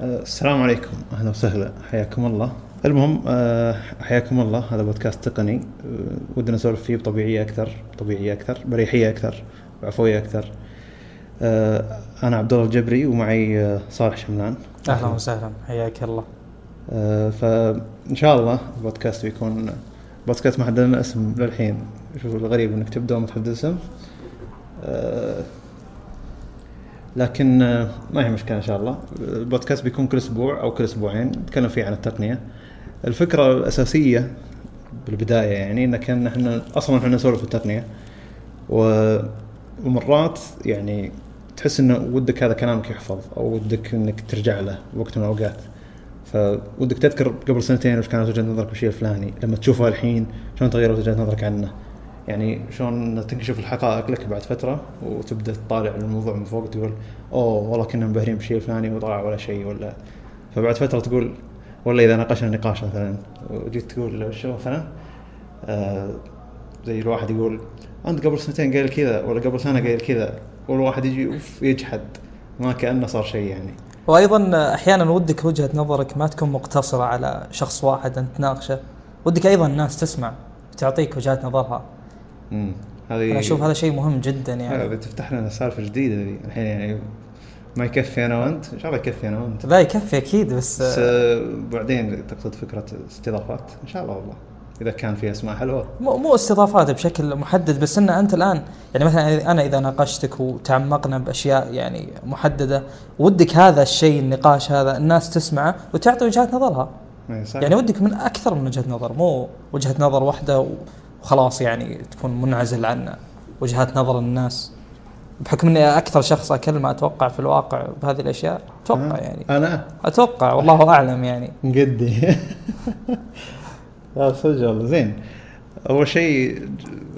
السلام عليكم أهلا وسهلا. حياكم الله. المهم آه، حياكم الله. هذا بودكاست تقني. آه، ودنا نسولف فيه بطبيعية أكثر طبيعية أكثر بريحية أكثر بعفويه أكثر. آه، أنا عبد الله الجبري ومعي صالح شملان. أهلا وسهلا. حياك الله. فإن شاء الله البودكاست بيكون بودكاست ما حددنا اسم للحين. شوف الغريب إنك تبدأ وما تحدد اسم. لكن آه، ما هي مشكلة إن شاء الله. البودكاست بيكون كل أسبوع أو كل أسبوعين نتكلم فيه عن التقنية. الفكرة الأساسية بالبداية يعني إن كان إحنا أصلا إحنا نسولف في التقنية. ومرات يعني تحس إنه ودك هذا كلامك يحفظ أو ودك إنك ترجع له وقت من الأوقات. فودك تذكر قبل سنتين وش كانت وجهة نظرك بالشيء الفلاني لما تشوفه الحين شلون تغيرت وجهة نظرك عنه. يعني شلون تنكشف الحقائق لك بعد فترة وتبدأ تطالع الموضوع من فوق تقول أوه والله كنا منبهرين بالشيء الفلاني وطلع ولا شيء. ولا فبعد فترة تقول والله إذا ناقشنا نقاش مثلا. وجيت تقول شو مثلا؟ آه زي الواحد يقول أنت قبل سنتين قايل كذا ولا قبل سنة قايل كذا. والواحد يجي أوف يجحد ما كأنه صار شيء يعني. وأيضا أحيانا ودك وجهة نظرك ما تكون مقتصرة على شخص واحد أنت تناقشه ودك أيضا الناس تسمع وتعطيك وجهات نظرها. امم هذه أنا أشوف هذا شيء مهم جدا يعني. بتفتح لنا سالفة جديدة ذي الحين يعني ما يكفي أنا وأنت. إن شاء الله يكفي أنا وأنت. لا يكفي أكيد بس بس آه، بعدين تقصد فكرة استضافات؟ إن شاء الله والله. إذا كان في أسماء حلوة. مو مو استضافات بشكل محدد بس إن أنت الآن يعني مثلا أنا إذا ناقشتك وتعمقنا بأشياء يعني محددة ودك هذا الشيء النقاش هذا الناس تسمعه وتعطي وجهات نظرها. إيه، صح؟ يعني ودك من أكثر من وجهة نظر مو وجهة نظر واحدة وخلاص يعني تكون منعزل عن وجهات نظر الناس. بحكم إني أكثر شخص اكلمه أتوقع في الواقع بهذه الأشياء. أتوقع آه، يعني. أنا؟ أتوقع والله أعلم يعني. مقدي لا صدق والله. زين. أول شيء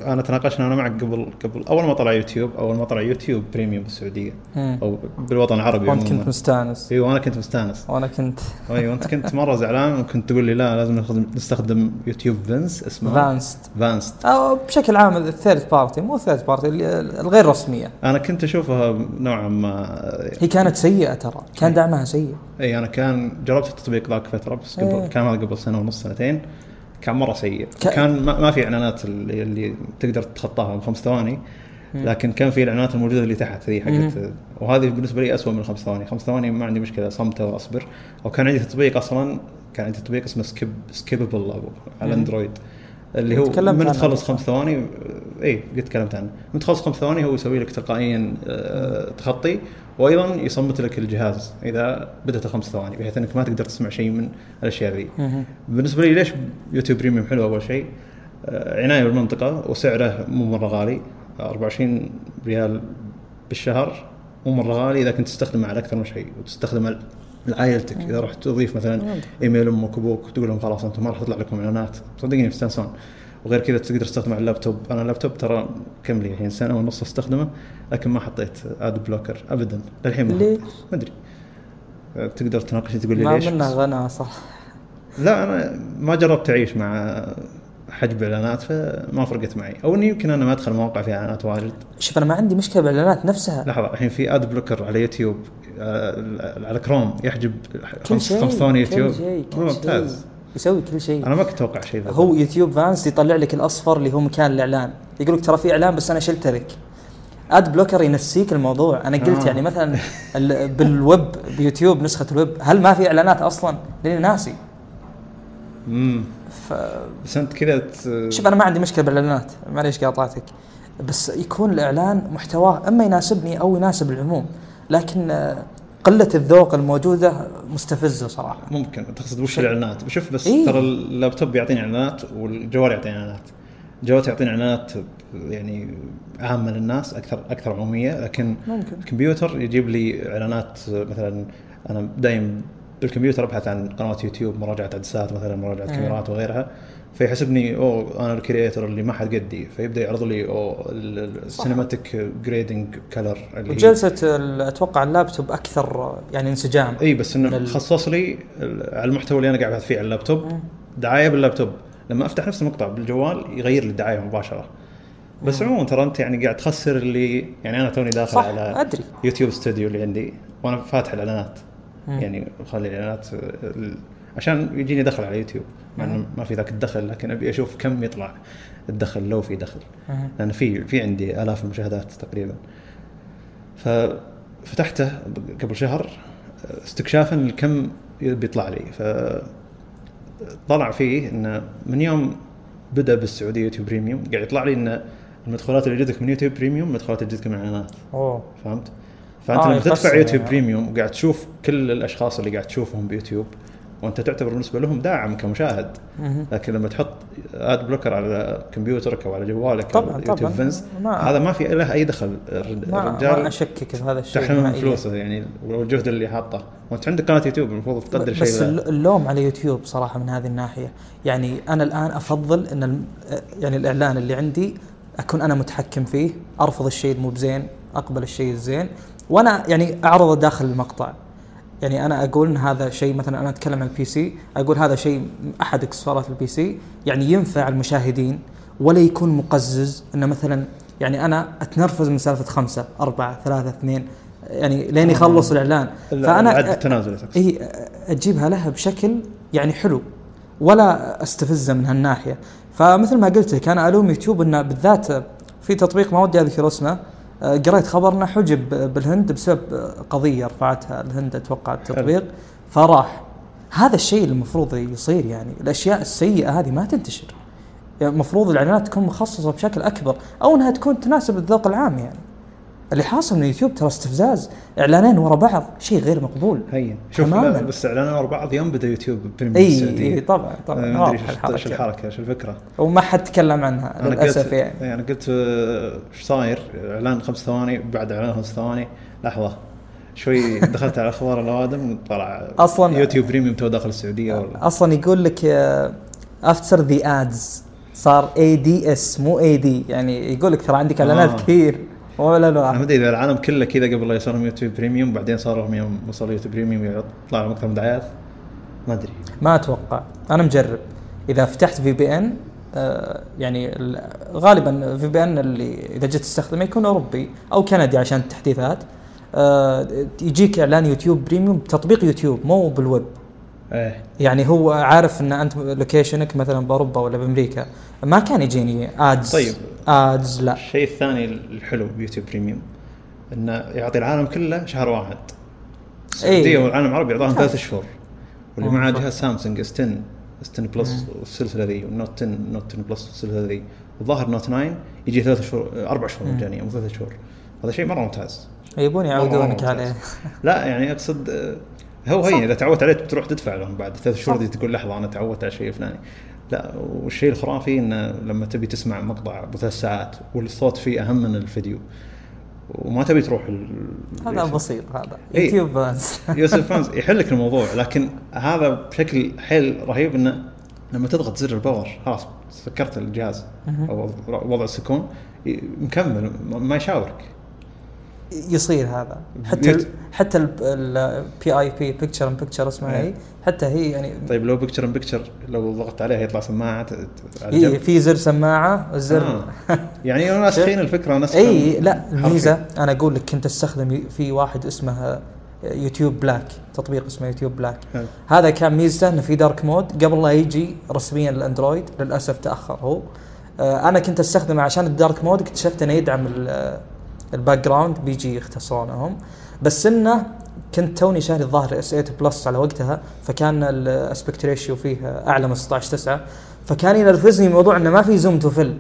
أنا تناقشنا أنا معك قبل قبل أول ما طلع يوتيوب أول ما طلع YouTube Premium بالسعودية. مم. أو بالوطن العربي وانت. كنت مستانس. أيوه أنا كنت مستانس. وأنا كنت. أيوه انت كنت مرة زعلان وكنت تقول لي لا لازم نستخدم يوتيوب فينس اسمه. فانسد فانسد أو بشكل عام ال third party مو ال third party الغير رسمية. أنا كنت أشوفها نوعا ما. هي كانت سيئة ترى. كان دعمها سيء. اي أنا كان جربت التطبيق ذاك فترة بس قبل إيه. كان هذا قبل سنة ونص سنتين. كان مرة سيء. ك- كان ما, ما في إعلانات اللي, اللي تقدر تتخطاها بخمس ثواني لكن كان في الاعلانات الموجوده اللي تحت ذي حقت وهذه بالنسبة لي اسوء من الخمس ثواني. خمس ثواني ما عندي مشكلة صمته واصبر أو كان عندي تطبيق أصلا كان عندي تطبيق اسمه skip سكيبل على. اندرويد اللي هو من تخلص. خمس ثواني اي قد تكلمت عنه من تخلص خمس ثواني هو يسوي لك تلقائيا آه، تخطي وأيضا يصمت لك الجهاز إذا بدأت الخمس ثواني بحيث إنك ما تقدر تسمع شيء من الأشياء ذي. بالنسبة لي ليش YouTube Premium حلو أول شيء آه، عناية بالمنطقة وسعره مو مرة غالي 24 ريال بالشهر مو مرة غالي إذا كنت تستخدمه على أكثر من شيء وتستخدمه لعائلتك إذا رحت تضيف مثلا إيميل أمك وأبوك تقول لهم خلاص أنتم ما راح تطلع لكم إعلانات صدقني يستانسون. وغير كذا تقدر تستخدمه على اللابتوب. أنا اللابتوب ترى كم لي الحين؟ سنة ونص أستخدمه لكن ما حطيت ad blocker ابدا. للحين ما ليش؟ ما أدري. تقدر تناقشني تقول لي ما ليش؟ منه بس- غنى صح. لا أنا ما جربت أعيش مع حجب اعلانات فما فرقت معي. أو إني يمكن أنا ما أدخل مواقع فيها إعلانات واجد. شوف أنا ما عندي مشكلة بالإعلانات نفسها. لحظة الحين في ad blocker على يوتيوب آه، على كروم يحجب خمس ثواني يوتيوب. كل شيء ممتاز. يسوي كل شيء. أنا ما كنت أتوقع شيء ذا هو يوتيوب فانس يطلع لك الأصفر اللي هو مكان الإعلان. يقول لك ترى في إعلان بس أنا شلت لك. ad blocker ينسيك الموضوع. أنا قلت آه. يعني مثلا ال- بالويب بيوتيوب نسخة الويب هل ما في إعلانات أصلا؟ لأني ناسي. امم ف بس أنت كذا ت- شوف أنا ما عندي مشكلة بالإعلانات. معليش قاطعتك. بس يكون الإعلان محتواه أما يناسبني أو يناسب العموم. لكن آه، قلة الذوق الموجودة مستفزة صراحة. ممكن. تقصد وش الإعلانات؟ بشوف بس إيه. ترى اللابتوب يعطيني إعلانات والجوال يعطيني إعلانات. الجوال يعطيني إعلانات يعني عامه للناس أكثر أكثر عمومية. لكن ممكن. الكمبيوتر يجيب لي إعلانات مثلا أنا دايم بالكمبيوتر أبحث عن قنوات يوتيوب مراجعة عدسات مثلا مراجعة مم. كاميرات وغيرها. فيحسبني أوه أنا ال creator اللي ما حد قدي. فيبدأ يعرض لي أوه ال cinematic grading color اللي وجلسة أتوقع اللابتوب أكثر يعني انسجام. إي بس إنه لل- خصص لي على المحتوى اللي أنا قاعد أبحث فيه على اللابتوب. مم. دعاية باللابتوب. لما أفتح نفس المقطع بالجوال يغير لي الدعاية مباشرة. بس عموما ترى أنت يعني قاعد تخسر اللي يعني أنا توني داخل صح على أدري. YouTube Studio اللي عندي وأنا فاتح الإعلانات. يعني اخلي الاعلانات ال- عشان يجيني دخل على يوتيوب مع إنه. ما في ذاك الدخل لكن أبي أشوف كم يطلع الدخل لو في دخل. لأن في في عندي آلاف المشاهدات تقريبا ففتحته قبل شهر استكشافا لكم بيطلع لي ف طلع فيه إنه من يوم بدأ بالسعودية YouTube Premium قاعد يطلع لي ان المدخلات اللي جتك من YouTube Premium المدخلات اللي جتك من إعلانات أوه فهمت؟ فأنت آه، لما تدفع يوتيوب يعني. Premium وقاعد تشوف كل الأشخاص اللي قاعد تشوفهم بيوتيوب وأنت تعتبر بالنسبة لهم داعم كمشاهد. لكن لما تحط ad blocker على كمبيوترك أو على جوالك طبعاً، طبعاً. ما- هذا ما في له أي دخل الر- ما, الرجال أشكك في هذا الشيء تحرمه من نهائياً. فلوسه يعني والجهد اللي حاطه وأنت عندك قناة يوتيوب المفروض تقدر بس شيء. الل- اللوم على يوتيوب صراحة من هذه الناحية يعني أنا الآن أفضل إن يعني الإعلان اللي عندي أكون أنا متحكم فيه أرفض الشيء المو بزين أقبل الشيء الزين وأنا يعني اعرضه داخل المقطع. يعني أنا أقول إن هذا شيء مثلا أنا أتكلم عن ال PC أقول هذا شيء أحد إكسسوارات ال PC يعني ينفع المشاهدين ولا يكون مقزز. إنه مثلا يعني أنا أتنرفز من سالفة خمسة أربعة ثلاثة اثنين يعني لين يخلص الإعلان. ال- فأنا عد التنازل تقصد. إي أجيبها لها بشكل يعني حلو ولا استفزه من هالناحية. فمثل ما قلت لك أنا ألوم يوتيوب إنه بالذات في تطبيق ما ودي أذكر اسمه آه، قريت خبر انه حجب بالهند بسبب قضية رفعتها الهند أتوقع التطبيق فراح. هذا الشيء المفروض يصير يعني. الأشياء السيئة هذه ما تنتشر. يعني المفروض الإعلانات تكون مخصصة بشكل أكبر أو إنها تكون تناسب الذوق العام يعني. اللي حاصل من يوتيوب ترى استفزاز. إعلانين ورا بعض شيء غير مقبول. هين شوف تماماً. بس اعلاننا ورا بعض يوم بدأ YouTube Premium إي إي طبعا طبعا. آه، ما أدري إيش. الحركة. إيش الفكرة؟ وما حد تكلم عنها للأسف يعني. أنا قلت آه، إيش صاير؟ إعلان خمس ثواني بعد إعلان خمس ثواني لحظة. شوي دخلت على أخبار الأوادم طلع أصلاً- YouTube Premium تو داخل السعودية. والله أصلا يقول لك after the ads صار ADS مو AD يعني يقول لك ترى عندك إعلانات آه. كثير. ولا أنا ما لا. ادري إذا العالم كله كذا قبل لا يصير YouTube Premium بعدين صار لهم يوم وصل YouTube Premium يطلع لهم أكثر من دعايات ما أدري. ما أتوقع. أنا مجرب. إذا فتحت في بي ان يعني ال- غالبا في بي ان اللي إذا جيت تستخدمه يكون أوروبي أو كندي عشان التحديثات. آه، يجيك إعلان يوتيوب بريميوم بتطبيق يوتيوب مو بالويب. إيه. يعني هو عارف إن أنت لوكيشنك مثلا بأوروبا ولا بأمريكا ما كان يجيني ads طيب. ads لا. الشيء الثاني الحلو بيوتيوب بريميوم إنه يعطي العالم كله شهر واحد. السعودية إيه. والعالم العربي يعطاهم ثلاث شهور. واللي معاه. جهاز سامسونج اس 10 اس 10 بلس والسلسلة ذي والنوت 10 نوت 10 بلس والسلسلة ذي. والظاهر نوت 9 يجي ثلاث شهور أربع شهور. مجانية مو ثلاث شهور. هذا شيء مرة ممتاز. يبون يعودونك. عليه. لا يعني أقصد آه، هو هي إذا تعودت عليه بتروح تدفع لهم بعد. ثلاث شهور دي تقول لحظة أنا تعودت على الشيء الفلاني لا والشيء الخرافي انه لما تبي تسمع مقطع بثلاث ساعات والصوت فيه أهم من الفيديو وما تبي تروح ال... هذا بسيط هذا إيه. يوتيوب بس يوتيوب فانسد يحل لك الموضوع لكن هذا بشكل حيل رهيب إنه لما تضغط زر ال power خلاص سكرت الجهاز. أو وضع السكون مكمل ما يشاورك. يصير هذا حتى ال حتى ال PiP picture in picture اسمها. هي حتى هي يعني طيب لو picture in picture لو ضغطت عليها يطلع سماعة الجنب. في زر سماعة الزر آه. يعني ناسخين الفكرة نسخا اي لا. الميزة أنا أقول لك كنت أستخدم في واحد اسمه يوتيوب بلاك تطبيق اسمه يوتيوب بلاك. هذا كان ميزته إنه في dark mode قبل لا يجي رسميا الاندرويد للأسف تأخر هو آه، أنا كنت أستخدمه عشان ال dark mode اكتشفت إنه يدعم ال- ال background بيجي يختصرونهم بس إنه كنت توني شاري الظاهر اس 8 بلس على وقتها فكان ال aspect ratio فيه أعلى من 16 9 فكان ينرفزني موضوع إنه ما في zoom to fill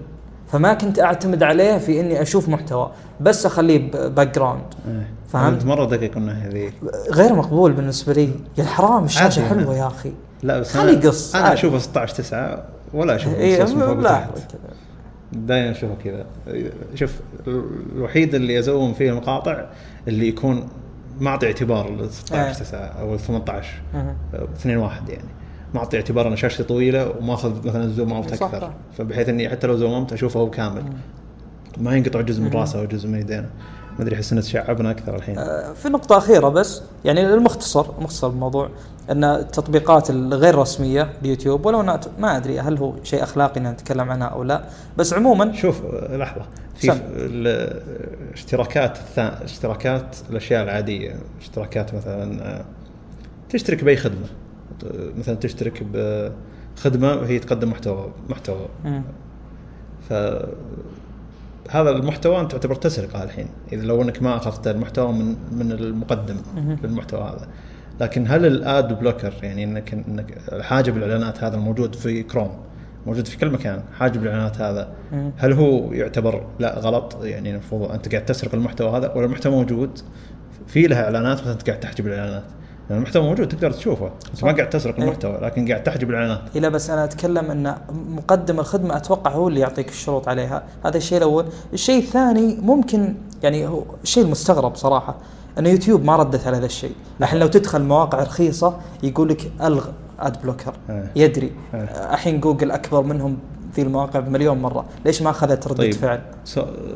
فما كنت أعتمد عليه في إني أشوف محتوى بس أخليه background إيه. فهمت؟ أنت مرة دقيق الناحيه ذي غير مقبول بالنسبة لي يا حرام الشاشة. حلوة يا أخي لا بس خلي قص، أنا. أشوفه 16 9 ولا أشوفه إيه، لا دائما أشوفه كذا. شوف الوحيد اللي أزوم فيه المقاطع اللي يكون ما اعطي اعتبار لل 16 إيه. 9 أو 18 مهم. 2 1 يعني. ما اعطي اعتبار إن شاشتي طويلة وما اخذ مثلا zoom out أكثر. فبحيث إني حتى لو زومت أشوفه هو كامل ما ينقطع جزء من. راسه أو جزء من يدينه. ما أدري أحس إنه تشعبنا أكثر الحين. آه، في نقطة أخيرة بس. يعني المختصر مختصر الموضوع أن التطبيقات الغير رسمية ليوتيوب ولو أنا ما أدري هل هو شيء أخلاقي أن نتكلم عنها أو لا بس عموما شوف لحظة في سم. ف- ال- اشتراكات الأشياء العادية اشتراكات مثلا تشترك بأي خدمة مثلا تشترك بخدمة وهي تقدم محتوى محتوى مم. ف هذا المحتوى أنت تعتبر تسرقه الحين إذا لو أنك ما أخذت المحتوى من من المقدم. للمحتوى هذا لكن هل الاد بلوكر يعني إنك إنك حاجب الاعلانات هذا الموجود في كروم موجود في كل مكان حاجب الاعلانات هذا. هل هو يعتبر لا غلط؟ يعني المفروض أنت قاعد تسرق المحتوى هذا ولا المحتوى موجود؟ في لها إعلانات بس أنت قاعد تحجب الإعلانات. يعني المحتوى موجود تقدر تشوفه انت ما قاعد تسرق إيه. المحتوى لكن قاعد تحجب الإعلانات. إيه لا بس أنا أتكلم إن مقدم الخدمة أتوقع هو اللي يعطيك الشروط عليها. هذا الشيء الأول. الشيء الثاني ممكن يعني هو الشيء المستغرب صراحة. أن يوتيوب ما ردت على هذا الشيء. الحين لو تدخل مواقع رخيصة يقول لك ألغ أد بلوكر. إيه. يدري. إيه. الحين جوجل أكبر منهم ذي المواقع بمليون مرة. ليش ما أخذت ردة طيب. فعل؟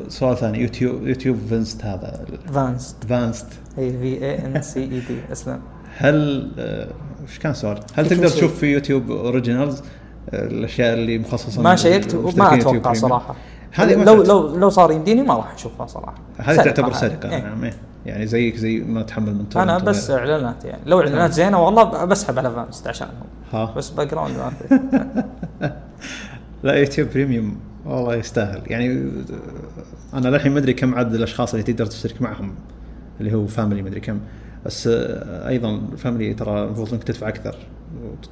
سؤال ثاني. يوتيوب يوتيوب فانسد هذا. advanced advanced a v a n c e d أسلم. هل آه، وش كان السؤال؟ هل تقدر. تشوف في يوتيوب اوريجينالز الأشياء اللي مخصصة ما شيكت يوتيوب أتوقع؟ صراحة. هذه ما لو لو لو صار يمديني ما راح أشوفها صراحة. هذه تعتبر هذه. سرقة. إيه. نعم إيه. يعني زيك زي ما تحمل من أنا torrent بس وغيره. إعلانات يعني لو إعلانات زينة والله بسحب على فانسد عشانهم ها بس background ما في لا يوتيوب بريميوم والله يستاهل يعني آه، أنا للحين ما أدري كم عدد الأشخاص اللي تقدر تشترك معهم اللي هو family ما أدري كم بس آه، أيضا family ترى المفروض إنك تدفع أكثر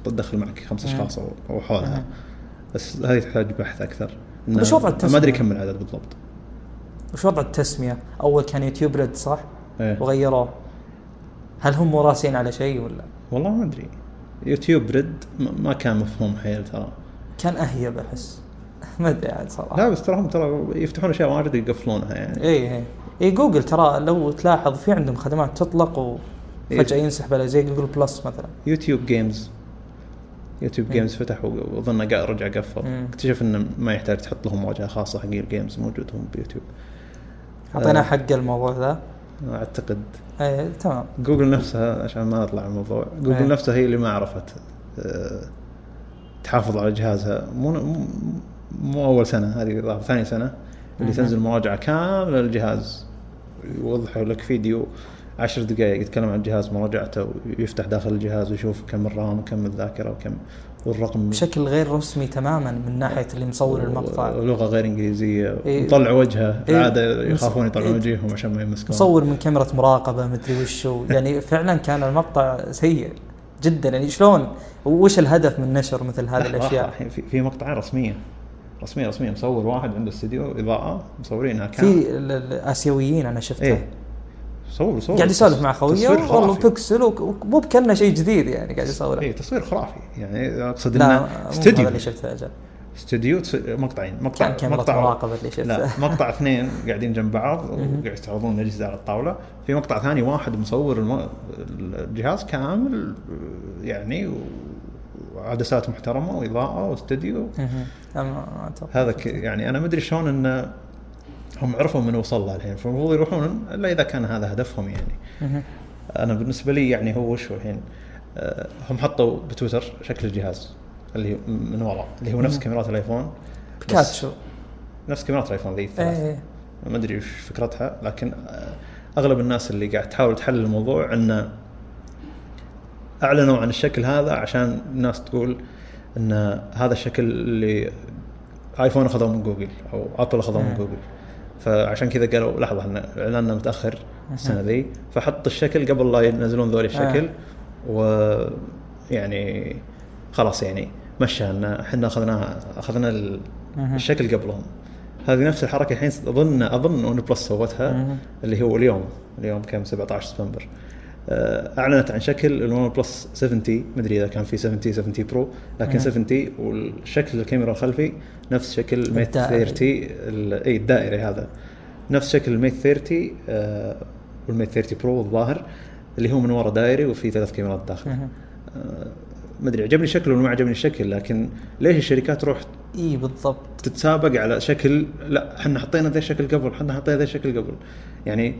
وتدخل معك خمس. أشخاص أو حولها. بس هذه تحتاج بحث أكثر إيش وضع ما أدري التسمية؟ كم العدد بالضبط وش وضع التسمية؟ أول كان يوتيوب ريد صح؟ إيه. وغيروه هل هم راسين على شيء ولا؟ والله ما أدري يوتيوب ريد ما كان مفهوم حيل ترى كان أهيب أحس ما أدري عاد صراحة لا بس ترى هم ترى يفتحون أشياء واجد يقفلونها يعني اي اي اي جوجل ترى لو تلاحظ في عندهم خدمات تطلق وفجاه إيه. ينسحب على زي جوجل بلس مثلا يوتيوب جيمز يوتيوب مم. جيمز فتح واظن قا- رجع قفل مم. اكتشف إنه ما يحتاج تحط لهم واجهة خاصة حق ال games موجود هم بيوتيوب اعطينا آه. حق الموضوع ذا أعتقد. اي تمام. جوجل نفسها عشان ما أطلع الموضوع. جوجل إيه. نفسها هي اللي ما عرفت آه، تحافظ على جهازها. مو مو- أول سنة هذه ثاني سنة اللي. تنزل مراجعة كاملة للجهاز. يوضحوا لك فيديو عشر دقائق يتكلم عن الجهاز مراجعته ويفتح داخل الجهاز ويشوف كم الرام وكم الذاكرة وكم والرقم بشكل غير رسمي تماما من ناحية اللي مصور المقطع. ولغة غير إنجليزية. إيه. مطلع وجهه إيه. العادة يخافون يطلعون إيه. وجيههم عشان ما يمسكون. مصور من كاميرا مراقبة مدري وشو يعني فعلا كان المقطع سيء جدا. يعني شلون؟ وش الهدف من نشر مثل هذه الأشياء؟ الحين في مقطعين رسمية. رسمية رسمية. مصور واحد عنده استديو إضاءة مصورينها كامل. في ال- ال- الاسيويين أنا شفته إيه. صور صور قاعد يسولف مع خويه تصوير والله بيكسل ومو بكنا شيء جديد يعني قاعد يصور إيه تصوير خرافي. يعني أقصد إنه استديو اللي شفته أجل. استوديو تس- مقطعين مقطع كان مقطع مراقبة اللي شفته. لا مقطع اثنين قاعدين جنب بعض. وقاعد يستعرضون الأجهزة على الطاولة. في مقطع ثاني واحد مصور الم... الجهاز كامل يعني وعدسات محترمة وإضاءة واستديو. هذا. يعني أنا ما أدري شلون ان هم عرفوا من وصل له الحين فالمفروض يروحون إلا إذا كان هذا هدفهم يعني. أنا بالنسبة لي يعني هو وش الحين آه، هم حطوا بتويتر شكل الجهاز اللي من ورا اللي هو نفس. كاميرات الآيفون بس بيكاتشو نفس كاميرات الآيفون ذي الثلاث إيه. ما أدري وش فكرتها لكن أغلب الناس اللي قاعد تحاول تحل الموضوع انه أعلنوا عن الشكل هذا عشان الناس تقول إن هذا الشكل اللي آيفون أخذوه من جوجل أو ابل أخذوه من مم. جوجل فعشان كذا قالوا لحظة ان إعلاننا متأخر السنة ذي فحط الشكل قبل لا ينزلون ذولي الشكل. ويعني خلاص يعني مشى إحنا اخذنا أخذنا ال-. الشكل قبلهم. هذه نفس الحركة الحين أظن أظن ون بلس سوتها. اللي هو اليوم اليوم كم 17 سبتمبر. آه، أعلنت عن شكل الون بلس 70 مدري إذا كان في 70 70 برو لكن مم. 70 والشكل الكاميرا الخلفي نفس شكل الميت الدائري. 30 ال- إي الدائري هذا نفس شكل الميت 30 آه، والميت 30 برو الظاهر اللي هو من ورا دائري وفي ثلاث كاميرات داخل مهم. آه، ما أدري عجبني شكله ولا ما عجبني الشكل لكن ليش الشركات تروح إي بالضبط تتسابق على شكل لا إحنا حطينا ذا الشكل قبل إحنا حطينا ذا الشكل قبل يعني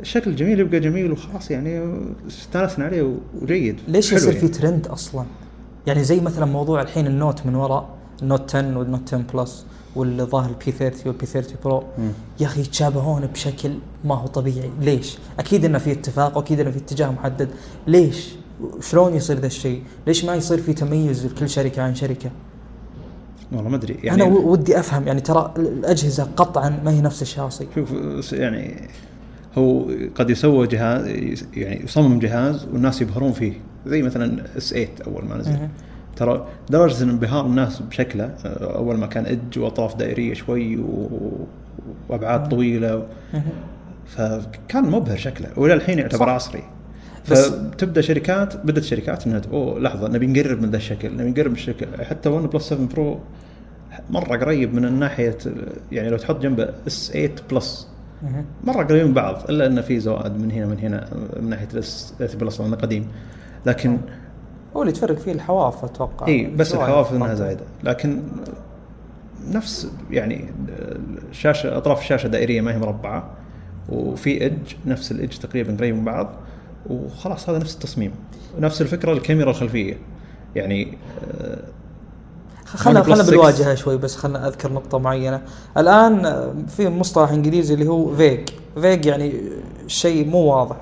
الشكل جميل يبقى جميل وخلاص يعني استانسنا عليه وجيد ليش يصير يعني. في ترند أصلا؟ يعني زي مثلا موضوع الحين ال Note من وراء ال Note 10 وال Note 10 Plus والظاهر ال P30 وال P30 Pro. يا أخي يتشابهون بشكل ما هو طبيعي، ليش؟ أكيد إنه في اتفاق وأكيد إنه في اتجاه محدد، ليش؟ شلون يصير ذا الشيء؟ ليش ما يصير في تميز لكل شركة عن شركة؟ والله ما أدري يعني أنا ودي أفهم يعني ترى الأجهزة قطعا ما هي نفس الشاصي شوف يعني هو قد يسوى جهاز يعني يصمم جهاز والناس يبهرون فيه زي مثلا S8 أول ما نزل. ترى درجة ان انبهار الناس بشكله آه، أول ما كان اج وأطراف دائرية شوي و- وأبعاد طويلة. فكان مبهر شكله وإلى الحين يعتبر صح. عصري فتبدأ شركات بدأت شركات إنها أوه لحظة نبي نقرب من ذا الشكل نبي نقرب من الشكل حتى OnePlus 7 Pro مرة قريب من الناحية يعني لو تحط جنبه S8 Plus. مرة قريبين من بعض إلا انه في زوائد من هنا من هنا من ناحية ال S8 Plus لأنه قديم لكن هو اللي تفرق فيه الحواف أتوقع. إي بس. الحواف إنها زايدة. لكن نفس يعني الشاشه أطراف الشاشه دائرية ما هي مربعة وفي edge نفس ال edge تقريبا قريب من بعض وخلاص هذا نفس التصميم. نفس الفكرة الكاميرا الخلفية. يعني خلنا 6. بالواجهه شوي بس خلنا أذكر نقطة معينة. الآن آه، في مصطلح إنجليزي اللي هو vague vague يعني شيء مو واضح.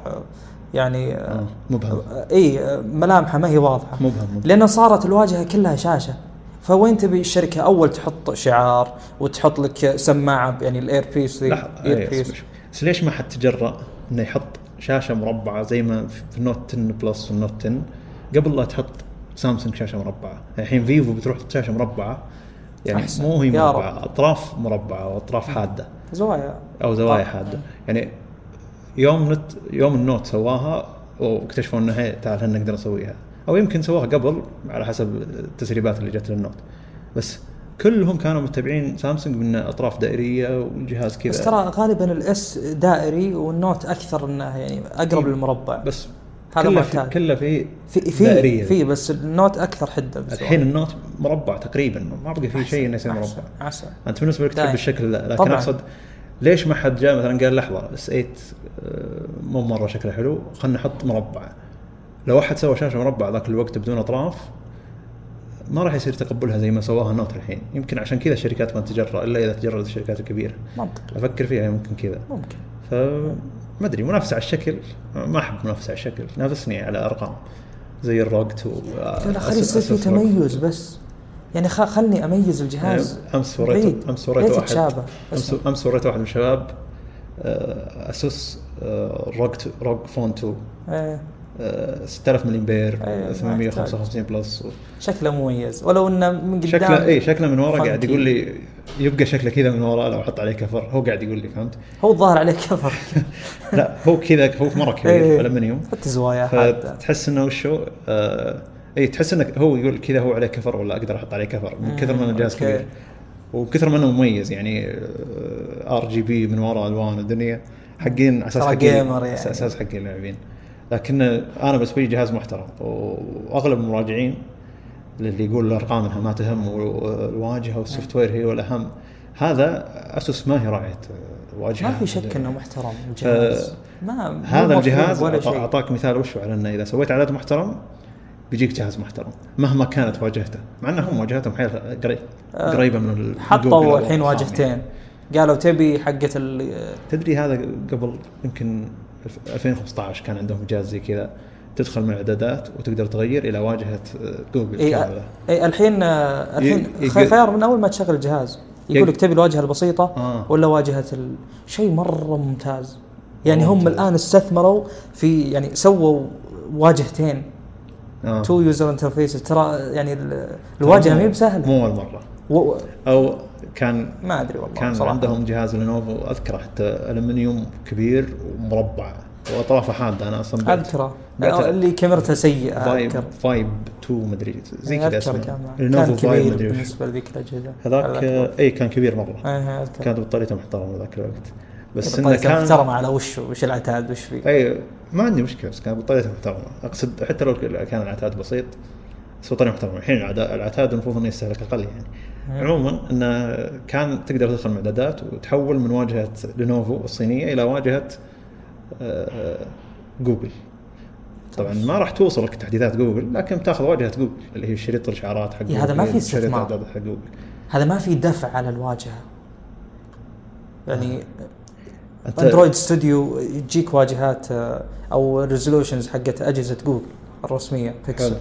يعني آه، آه، مبهم إي ملامحة ما هي واضحة. مبهم مبهم. لأن صارت الواجهة كلها شاشة. فوين تبي الشركة؟ أول تحط شعار وتحط لك سماعة يعني ال earpiece ذي لحظة ear إيه، piece. بس ليش ما حد تجرأ إنه يحط شاشة مربعة زي ما في ال Note 10 Plus وال Note 10 قبل لا تحط سامسونج شاشة مربعة. الحين فيفو بتروح شاشة مربعة. يعني أحسن. مو هي مربعة أطراف مربعة واطراف حادة. زوايا. أو زوايا طبعاً. حادة. يعني يوم نت يوم ال Note سواها واكتشفوا انه هي تعال نقدر نسويها. أو يمكن سووها قبل على حسب التسريبات اللي جت لل Note. بس كلهم كانوا متبعين سامسونج من أطراف دائرية والجهاز كذا. بس ترى غالبا ال S دائري وال Note أكثر إنه يعني أقرب إيه. للمربع. بس هذا كله. في كله في في في بس ال Note أكثر حدة بالزوايا. الحين ال Note مربع تقريبا ما بقى في شيء إنه يصير مربع. عسل أنت بالنسبة لك تحب دايم. الشكل ذا لكن طبعاً. أقصد ليش ما حد جاء مثلا قال لحظة S8 آه، مو مرة شكله حلو خلينا نحط مربع. لو واحد سوى شاشة مربع ذاك الوقت بدون أطراف ما راح يصير تقبلها زي ما سواها ال Note الحين. يمكن عشان كذا الشركات ما تتجرأ إلا إذا تجرأت الشركات الكبيرة. منطقي. أفكر فيها يمكن كذا. ممكن. ف ما أدري منافسة على الشكل. ما أحب منافسة على الشكل. نافسني على أرقام. زي ال ROG و لا خلي يصير في تميز بس. يعني خلني أميز الجهاز. أمس وريت. أمس وريت واحد؟ امس. أمس وريت واحد من الشباب آه، أسوس آه، ROG ROG Phone 2 إيه. آه، 6000 ملي أمبير أيوة، ما 855 Plus و- شكله مميز ولو إنه من قدام شكله اي شكله من ورا قاعد. يقول لي يبقى شكله كذا من ورا لو أحط عليه cover هو قاعد يقول لي فهمت؟ هو الظاهر عليه كفر لا هو كذا هو مرة كبير إيه. الومنيوم حتى زوايا فتحس إنه وشو آه اي تحس إنك هو يقول كذا هو عليه cover ولا أقدر أحط عليه cover من كثر ما الجهاز okay. كبير وكثر ما إنه مميز يعني RGB من وراء ألوان الدنيا حقين على أساس حقين يعني. على أساس حقين اللاعبين لكن أنا لي جهاز محترم وأغلب المراجعين اللي يقول الارقام انها ما تهم والواجهة وال software هي والأهم هذا أسوس ما هي راعيه واجهة. ما في شك إنه محترم الجهاز. ما هذا الجهاز أعطاك مثال وشو على إنه إذا سويت إعداد محترم بيجيك جهاز محترم مهما كانت واجهته مع انهم واجهتهم حيل آه، قريبة من حطوا الحين واجهتين. يعني. قالوا تبي حقة ال تدري هذا قبل يمكن 2015 كان عندهم جهاز زي كذا تدخل من الإعدادات وتقدر تغير إلى واجهة جوجل اي اي الحين آه، الحين يق- خيار من أول ما تشغل الجهاز يقول يق- لك تبي الواجهة البسيطة آه. ولا واجهة ال... شيء مرة ممتاز. يعني مرة هم ممتاز. الآن استثمروا في يعني سووا واجهتين. two user interface ترى يعني ال- الواجهة ما هي بسهلة. مو اول مره و... أو كان ما أدري والله كان صراحة. عندهم جهاز لينوفو أذكره حتى الومنيوم كبير ومربع وأطرافه حادة أنا أصلا أذكره. آه، اللي كاميرته سيئة Vibe Vibe 2 مدري زي كذا اسمه. كان لينوفو Vibe كبير مدري بالنسبة لذيك الأجهزة. هذاك. اي كان كبير مرة. كانت بطاريته محترمة ذاك الوقت. بس إنه كان محترمة على وش وش العتاد وش فيه اي ما عندي مشكلة بس كانت بطاريته محترمة. أقصد حتى لو كان العتاد بسيط بس بطاريه محترمة. الحين العتاد المفروض إنه يستهلك أقل يعني. عموما انه كان تقدر تدخل من اعدادات وتحول من واجهة لينوفو الصينية إلى واجهة آه، جوجل. طبعا ما راح توصل لك تحديثات جوجل لكن بتاخذ واجهة جوجل اللي هي شريط الإشعارات حق إيه، هذا ما جوجل، في استثمار. حق جوجل. هذا ما في دفع على الواجهة. يعني أنت- Android stock يجيك واجهات آه، أو resolutions حقت أجهزة جوجل الرسمية بيكسل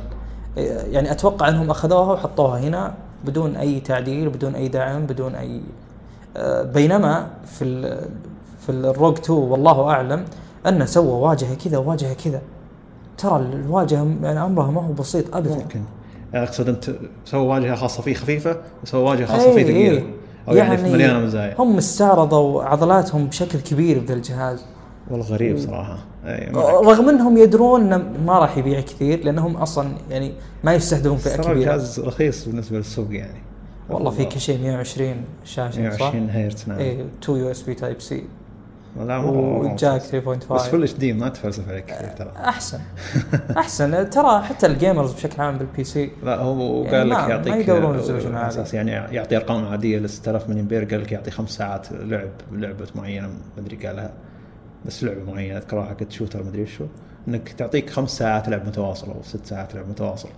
حلو. يعني أتوقع إنهم أخذوها وحطوها هنا بدون أي تعديل بدون أي دعم بدون أي آه، بينما في في ال ROG 2 والله أعلم انه سوى واجهة كذا وواجهة كذا. ترى الواجهة يعني أمرها ما هو بسيط ابدا. ممكن. أقصد أنت سوى واجهة خاصة فيه خفيفة وسوى واجهة خاصة فيه إيه، ثقيلة. إيه. أو يعني, يعني مليانه مزايا هم استعرضوا عضلاتهم بشكل كبير بذا الجهاز. والله غريب صراحة. أي معك. رغم إنهم يدرون إنه ما راح يبيع كثير لأنهم أصلا يعني ما يستهدفون فئة كبيرة. الجهاز رخيص بالنسبة للسوق يعني. والله في كل شيء 120 شاشة صح؟ 120 هرتز نعم. إيه 2 USB Type-C لا مرة- وجاك مرة. 3.5 بس full H D ما تفلسف عليك كثير ترى. أحسن. أحسن. ترى حتى ال gamers بشكل عام بال PC لا هو يعني قال ما- لك ما يعطيك يدورون resolution عالي. أساس يعني يعطي أرقام عادية ل 6000 ملي أمبير قال لك يعطي خمس ساعات لعب لعبة معينة ما أدري قالها. بس لعبة معينة أذكرها حقت shooter ما أدري شو. إنك تعطيك خمس ساعات لعب متواصل أو ست ساعات لعب متواصل.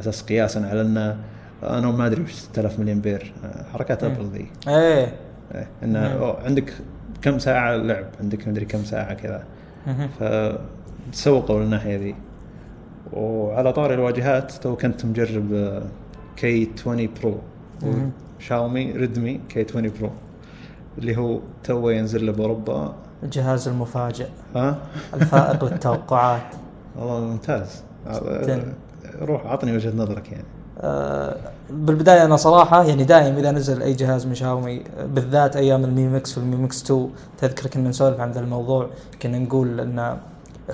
أساس قياسا على ان أنا ما أدري وش 6000 ملي أمبير. آه، حركات. Apple ذي. إيه. إيه، إنه عندك كم ساعة لعب؟ عندك ما أدري كم ساعة كذا. فتسوقوا للناحيه ذي وعلى طاري الواجهات تو كنت مجرب K20 Pro. Xiaomi Redmi K20 Pro اللي هو تو ينزل له بأوروبا الجهاز المفاجئ. ها؟ الفائق للتوقعات والله ممتاز. جداً. روح عطني وجهة نظرك يعني. آه، بالبداية أنا صراحة يعني دائما إذا نزل أي جهاز من شاومي بالذات أيام ال Mi Mix وال Mi Mix 2 تذكر كنا نسولف عن ذا الموضوع كنا نقول انه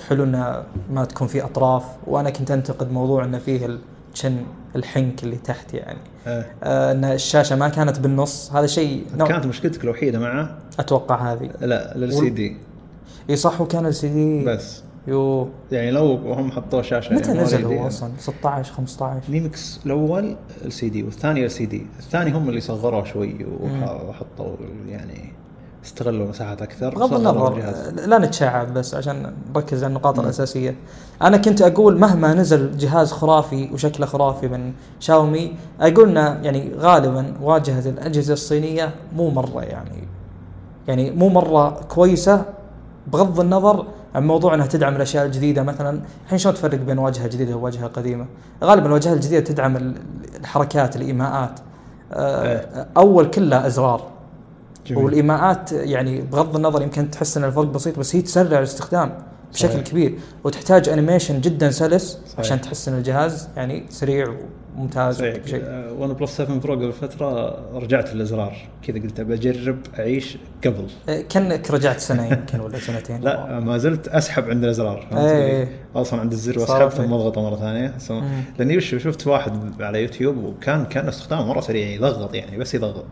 حلو إنه ما تكون فيه أطراف وأنا كنت أنتقد موضوع إنه فيه ال chin الحنك اللي تحت يعني. آه. آه إن الشاشة ما كانت بالنص هذا شيء نوع كانت مشكلتك الوحيدة معه؟ أتوقع هذه. لا LCD إي صح وكان LCD بس. يو. يعني لو هم حطوا شاشة متى يعني نزل هو يعني. أصلا؟ 16 15 Mi Mix الأول ال سي دي والثاني ال سي دي الثاني هم اللي صغروه شوي. وحطوا يعني استغلوا مساحات أكثر بغض النظر. لا نتشعب بس عشان نركز على النقاط مم. الأساسية. أنا كنت أقول مهما نزل جهاز خرافي وشكله خرافي من شاومي أقول إنه يعني غالبا واجهه الأجهزة الصينية مو مرة يعني يعني مو مرة كويسة بغض النظر عن موضوع إنها تدعم الأشياء الجديدة مثلا الحين شلون تفرق بين واجهة جديدة وواجهة قديمة؟ غالبا الواجهه الجديده تدعم ال- الحركات الإيماءات آه، أول كلها أزرار جميل. والإيماءات يعني بغض النظر يمكن تحس إن الفرق بسيط بس هي تسرع الاستخدام بشكل صحيح. كبير وتحتاج animation جدا سلس صحيح. عشان تحس إن الجهاز يعني سريع وممتاز صحيح شيء آه، OnePlus 7 Pro قبل فترة رجعت الازرار كذا قلت بجرب أعيش قبل آه، كأنك رجعت سنة يمكن ولا سنتين لا ما زلت أسحب عند الأزرار. لي؟ اوصل عند الزر واسحب ثم أضغطه مرة ثانية. لأني شفت واحد على يوتيوب وكان كان استخدامه مرة سريع يضغط يعني بس يضغط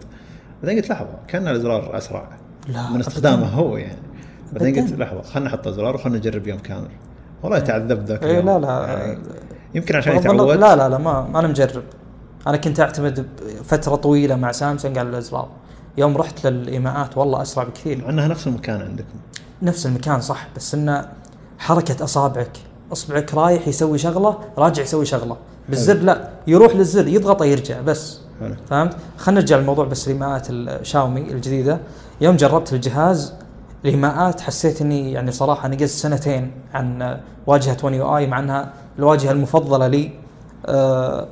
بعدين قلت لحظة كان الازرار أسرع. لا، من استخدامه أبداً. هو يعني. بعدين. قلت لحظة خلينا نحط ازرار وخلينا نجرب يوم كامل. والله تعذبت ذاك إيه، اليوم. لا، لا. يعني يمكن عشان يتعود. لا لا لا ما ما أنا مجرب. أنا كنت أعتمد فترة طويلة مع سامسونج على الأزرار. يوم رحت للإيماءات والله أسرع بكثير. مع إنها نفس المكان عندكم. نفس المكان صح. بس انه حركة أصابعك أصبعك رايح يسوي شغلة راجع يسوي شغلة. بالزر لا يروح للزر يضغطه يرجع بس. فهمت؟ خلينا نرجع للموضوع بس الايماءات الشاومي الجديدة. يوم جربت الجهاز الايماءات حسيت إني يعني صراحة نقزت سنتين عن واجهة 1 يو آي مع إنها الواجهة المفضلة لي. آه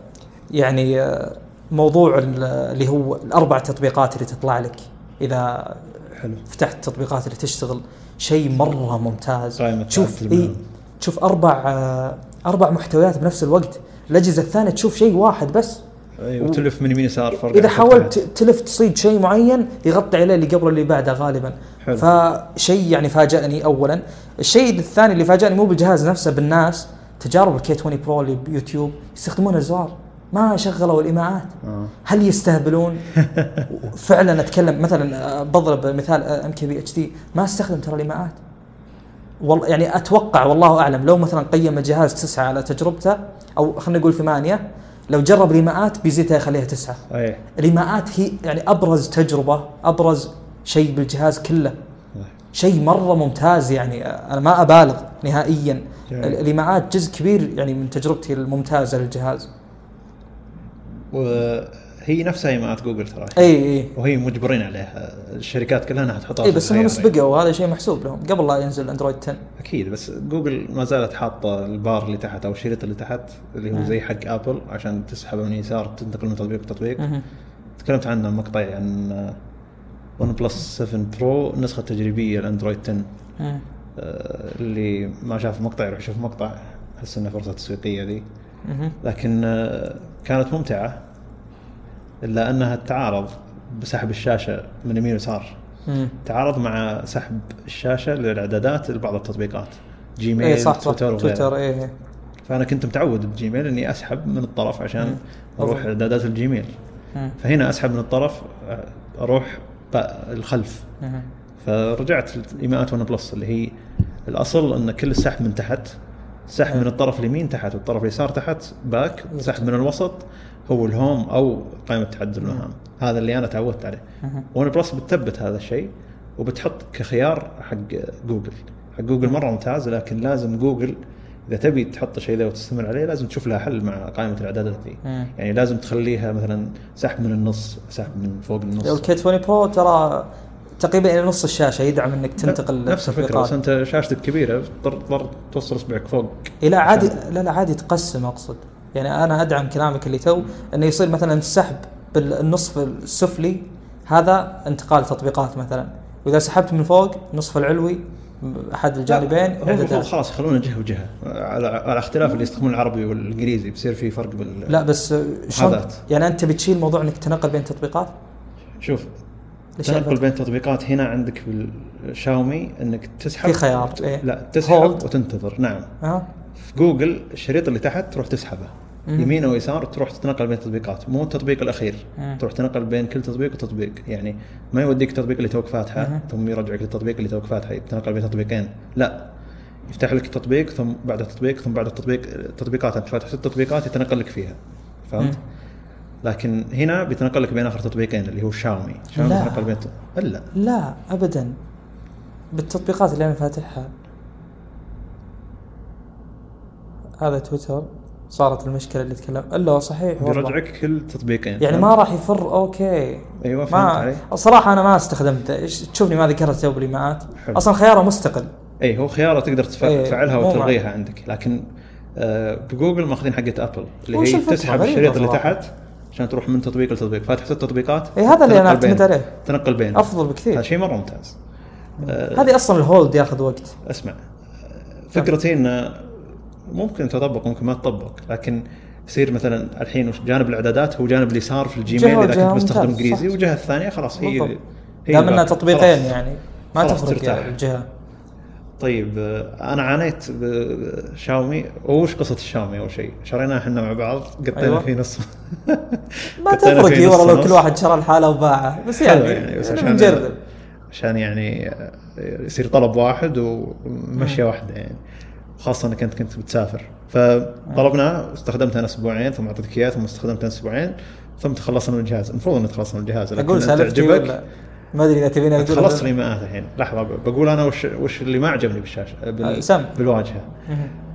يعني آه موضوع ال- اللي هو الأربع تطبيقات اللي تطلع لك. إذا حلو. فتحت التطبيقات اللي تشتغل شيء مرة ممتاز. تشوف إي. تشوف أربع آه أربع محتويات بنفس الوقت. الأجهزة الثانية تشوف شيء واحد بس. أيوه تلف من يمين يسار فرق إذا حاولت. تلف تصيد شيء معين يغطي عليه اللي قبله اللي بعده غالبا حلو. فشيء يعني فاجأني اولا الشيء الثاني اللي فاجأني مو بالجهاز نفسه بالناس تجارب ال K20 Pro اللي بيوتيوب يستخدمون الزرار ما شغلوا الإيماءات آه. هل يستهبلون؟ فعلا أتكلم مثلا آه، بضرب مثال ام كي بي اتش دي ما استخدم ترى الإيماءات والله يعني أتوقع والله أعلم لو مثلا قيم الجهاز تسعة على تجربته أو خلينا نقول ثمانية لو جرب الايماءات بيزيدها يخليها تسعة صحيح الايماءات هي يعني أبرز تجربة أبرز شيء بالجهاز كله. شيء مرة ممتاز يعني أنا ما أبالغ نهائيا جميل. الايماءات جزء كبير يعني من تجربتي الممتازة للجهاز هي نفسها ايماءات جوجل ترى. إي إي. وهي مجبرين عليها. الشركات كلها إنها تحطها إي بس انهم. سبقوا وهذا شيء محسوب لهم. قبل لا ينزل Android 10 أكيد بس جوجل ما زالت حاطة البار اللي تحت أو الشريط اللي تحت اللي هو زي حق Apple عشان تسحبه من يسار تنتقل من تطبيق لتطبيق. تكلمت عنه مقطع عن OnePlus 7 Pro النسخه التجريبيه ال Android 10 مم. آه، اللي ما شاف المقطع يروح يشوف مقطع أحس انه فرصة تسويقية ذي. لكن آه، كانت ممتعة. إلا أنها تتعارض بسحب الشاشة من يمين ويسار. تعارض مع سحب الشاشة للإعدادات لبعض التطبيقات Gmail اي صح Twitter Twitter اي إي. فأنا كنت متعود ب Gmail إني أسحب من الطرف عشان مم. أروح. إعدادات ال Gmail مم. فهنا أسحب من الطرف أروح الخلف. فرجعت ايماءات OnePlus اللي هي الأصل إن كل السحب من تحت سحب. من الطرف اليمين تحت والطرف اليسار تحت back سحب من الوسط هو ال home أو قائمة تعدد المهام. هذا اللي أنا تعودت عليه. OnePlus بتثبت هذا الشيء وبتحط كخيار حق جوجل. حق جوجل مرة ممتاز لكن لازم جوجل إذا تبي تحط شيء ذا وتستمر عليه لازم تشوف لها حل مع قائمة الاعدادات ذي. يعني لازم تخليها مثلا سحب من النص سحب من فوق النص. ال K 20 Pro ترى تقريبا إلى نص الشاشة يدعم إنك تنتقل نفس الفكرة بس. أنت شاشتك كبيرة تضطر توصل اصبعك فوق. اي لا عادي لا لا عادي تقسم أقصد. يعني أنا أدعم كلامك اللي تو إنه يصير مثلا السحب بالنصف السفلي هذا انتقال تطبيقات مثلا. وإذا سحبت من فوق النصف العلوي أحد الجانبين هو المفروض خلاص يخلونه جهة وجهة. على على اختلاف اللي يستخدمون العربي والإنجليزي بيصير في فرق بال لا بس شلون. يعني أنت بتشيل موضوع إنك تنقل بين تطبيقات؟ شوف تنقل؟ بين تطبيقات هنا عندك بالشاومي إنك تسحب. في خيار، إيه. لا تسحب Hold. وتنتظر. نعم. ها في جوجل الشريط اللي تحت تروح تسحبه. يمين أو يسار تروح تتنقل بين التطبيقات مو التطبيق الأخير. مم. تروح تنقل بين كل تطبيق وتطبيق. يعني ما يوديك التطبيق اللي توك فاتحة مم. ثم يرجعك للتطبيق اللي توك فاتحة. تنقل بين تطبيقين. لا. يفتح لك تطبيق ثم بعد التطبيق ثم بعد التطبيق تطبيقات. أنت فاتح ست تطبيقات يتنقل لك فيها. فهمت؟ لكن هنا بيتنقل لك بين آخر تطبيقين اللي هو الشاومي شاومي لا. يتنقل بين إلا. لا ابدا. بالتطبيقات اللي أنا فاتحها. هذا تويتر صارت المشكلة اللي تكلم إلا صحيح والله. بيرجعك كل تطبيقين. يعني؟ ما راح يفر okay. أيوه فهمت ما علي؟ الصراحه أنا ما استخدمته تشوفني ما ذكرت تو حلو. أصلا خيارة مستقل. اي هو خيارة تقدر إيه، تفعلها مو وتلغيها عندك. لكن آه بجوجل ماخذين حقت أبل اللي هي؟ تسحب الشريط اللي. تحت عشان تروح من تطبيق لتطبيق. فاتح ست تطبيقات اي هذا اللي أنا أعتمد عليه. تنقل بين. أفضل هذا بكثير شيء مرة ممتاز. آه هذه أصلا ال hold ياخذ وقت. أسمع. فكرتي انه ممكن تطبق ممكن ما تطبق لكن يصير مثلا الحين جانب الإعدادات هو جانب اليسار في الجيميل اذا كنت مستخدم إنجليزي. والجهة الثانية خلاص هي بالضبط. هي دام انها. تطبيقين. يعني ما تفرق. يعني الجهة طيب أنا عانيت بشاومي وش قصة الشاومي أول شيء شريناه إحنا مع بعض قطينا أيوة. فيه نص ما تفرق إي والله لو. كل واحد شرى الحالة وباعه بس يعني, يعني بس يعني عشان نجرب عشان يعني آه، يصير طلب واحد ومشيه واحدة يعني خاصة إنك أنت كنت بتسافر. فطلبناه واستخدمته أنا أسبوعين ثم اعطيتك اياه ثم استخدمته أسبوعين ثم تخلصنا من الجهاز. المفروض إن تخلصنا من الجهاز لكن أقول سألفتي ولا ما أدري إذا تبيني أقول خلصت لي مئات الحين. لحظة بقول أنا وش وش اللي ما عجبني بالشاشة آه، بال... سم. بالواجهة.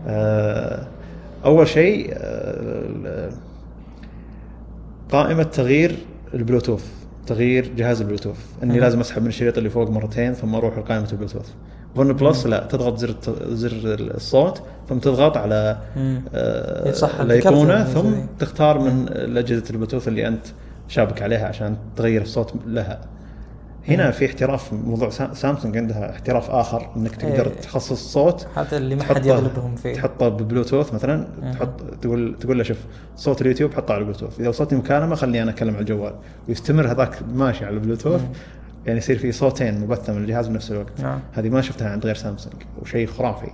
آه، أول شيء آه، قائمة تغيير البلوتوث تغيير جهاز البلوتوث. إني. لازم أسحب من الشريط اللي فوق مرتين ثم أروح لقائمة البلوتوث. OnePlus لا تضغط زر زر الصوت ثم تضغط على. آه، إيه صح، الأيقونة ثم دي. تختار من اجهزه البلوتوث اللي أنت شابك عليها عشان تغير الصوت لها هنا مم. في احتراف موضوع سا- سامسونج عندها احتراف آخر إنك تقدر إيه. تخصص الصوت هذا اللي ما حد يغلبهم فيه تحطه ببلوتوث مثلا مم. تحط تقول تقول له شوف صوت اليوتيوب حطه على البلوتوث إذا وصلتني مكالمه خليني أنا اتكلم على الجوال ويستمر هذاك ماشي على البلوتوث مم. يعني يصير في صوتين مبثه من الجهاز بنفس الوقت. نعم. هذه ما شفتها عند غير سامسونج وشيء خرافي.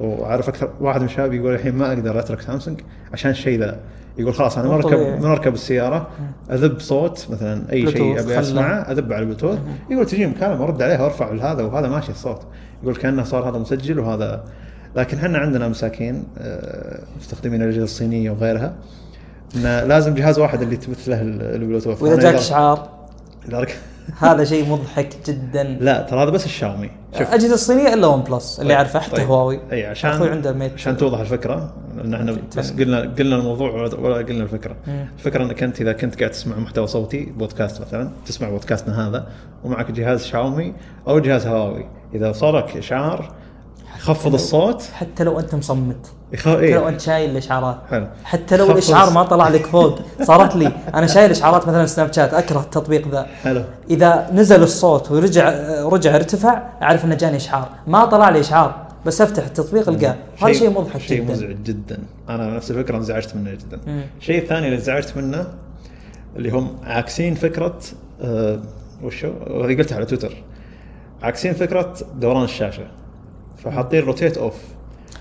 وعارف أكثر واحد من الشباب يقول الحين ما أقدر أترك سامسونج عشان الشيء ذا. يقول خلاص أنا مركب طبيعي. مركب السيارة أذب صوت مثلا أي شيء أبي. أسمعه اذب على البلوتوث يقول تجي مكالمه أرد عليها وارفع هذا وهذا ماشي الصوت. يقول كأنه صار هذا مسجل وهذا. لكن إحنا عندنا مساكين آه، مستخدمين الأجهزة الصينية وغيرها انه لازم جهاز واحد اللي تبث له ال- البلوتوث. وإذا جاك رك- هذا شيء مضحك جدا. لا ترى هذا بس الشاومي. شوف. الأجهزة الصينية إلا OnePlus اللي طيب، أعرفه حتى طيب. هواوي. أي عشان أخوي عنده Mate. عشان توضح الفكرة. لأن إحنا بس. قلنا قلنا الموضوع ولا ولا قلنا الفكرة. مم. الفكرة إنك أنت إذا كنت قاعد تسمع محتوى صوتي بودكاست مثلا تسمع بودكاستنا هذا ومعك جهاز شاومي أو جهاز هواوي. إذا صارك إشعار خفض الصوت. حتى لو أنت مصمت. يخ... حتى لو إيه. انت شايل الإشعارات. حلو. حتى لو الإشعار ما طلع لك فوق صارت لي. أنا شايل إشعارات مثلا سناب شات أكره التطبيق ذا. حلو. إذا نزل الصوت ورجع رجع ارتفع أعرف إنه جاني إشعار. ما طلع لي إشعار بس أفتح التطبيق ألقاه. هذا شيء مضحك شيء جدا. مزعج جدا. أنا نفس الفكرة انزعجت منه جدا. الشيء الثاني اللي انزعجت منه اللي هم عاكسين فكرة آه وشو؟ وهذه قلتها على تويتر. عاكسين فكرة دوران الشاشة. فحاطين rotate off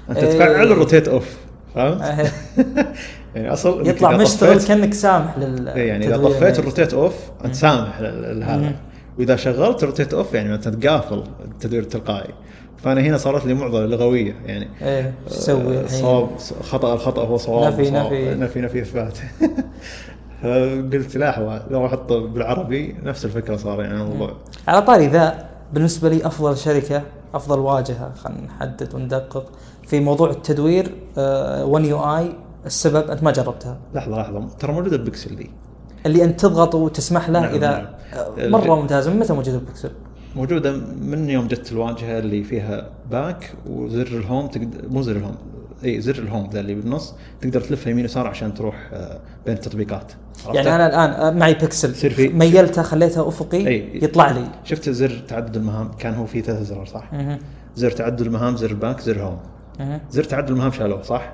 أنت إيه. تفعل ال rotate off فهمت؟ إيه. يعني اصل يطلع مشتغل كأنك سامح لل إيه يعني إذا. طفيت ال rotate off أنت سامح لهذا. وإذا شغلت ال rotate off يعني انت قافل التدوير التلقائي فأنا هنا صارت لي معضلة لغوية يعني إيه إيش تسوي آه،؟ صواب خطأ الخطأ هو صواب نفي- نفي. نفي نفي إثبات قلت لحظه لو أحط بالعربي نفس الفكرة صار يعني الموضوع على طاري ذا بالنسبة لي أفضل شركة أفضل واجهة خلينا نحدد وندقق في موضوع التدوير One UI السبب أنت ما جربتها. لحظة لحظة. ترى موجودة البكسل دي. اللي أنت تضغط وتسمح له نعم، إذا نعم. آه، مرة ممتازه من متى موجود البكسل؟ موجودة من يوم جت الواجهة اللي فيها back وزر ال home تقدر مو زر ال home إي زر ال home ذا اللي بالنص. تقدر تلفه يمين ويسار عشان تروح آه، بين التطبيقات؟ يعني أنا الآن معي بكسل. يصير في- ميلته خليته أفقي أي. يطلع لي. شفت زر تعدد المهام؟ كان هو فيه ثلاث زرار صح؟ زر تعدد المهام زر ال back زر home. زر تعدد المهام شالوه صح؟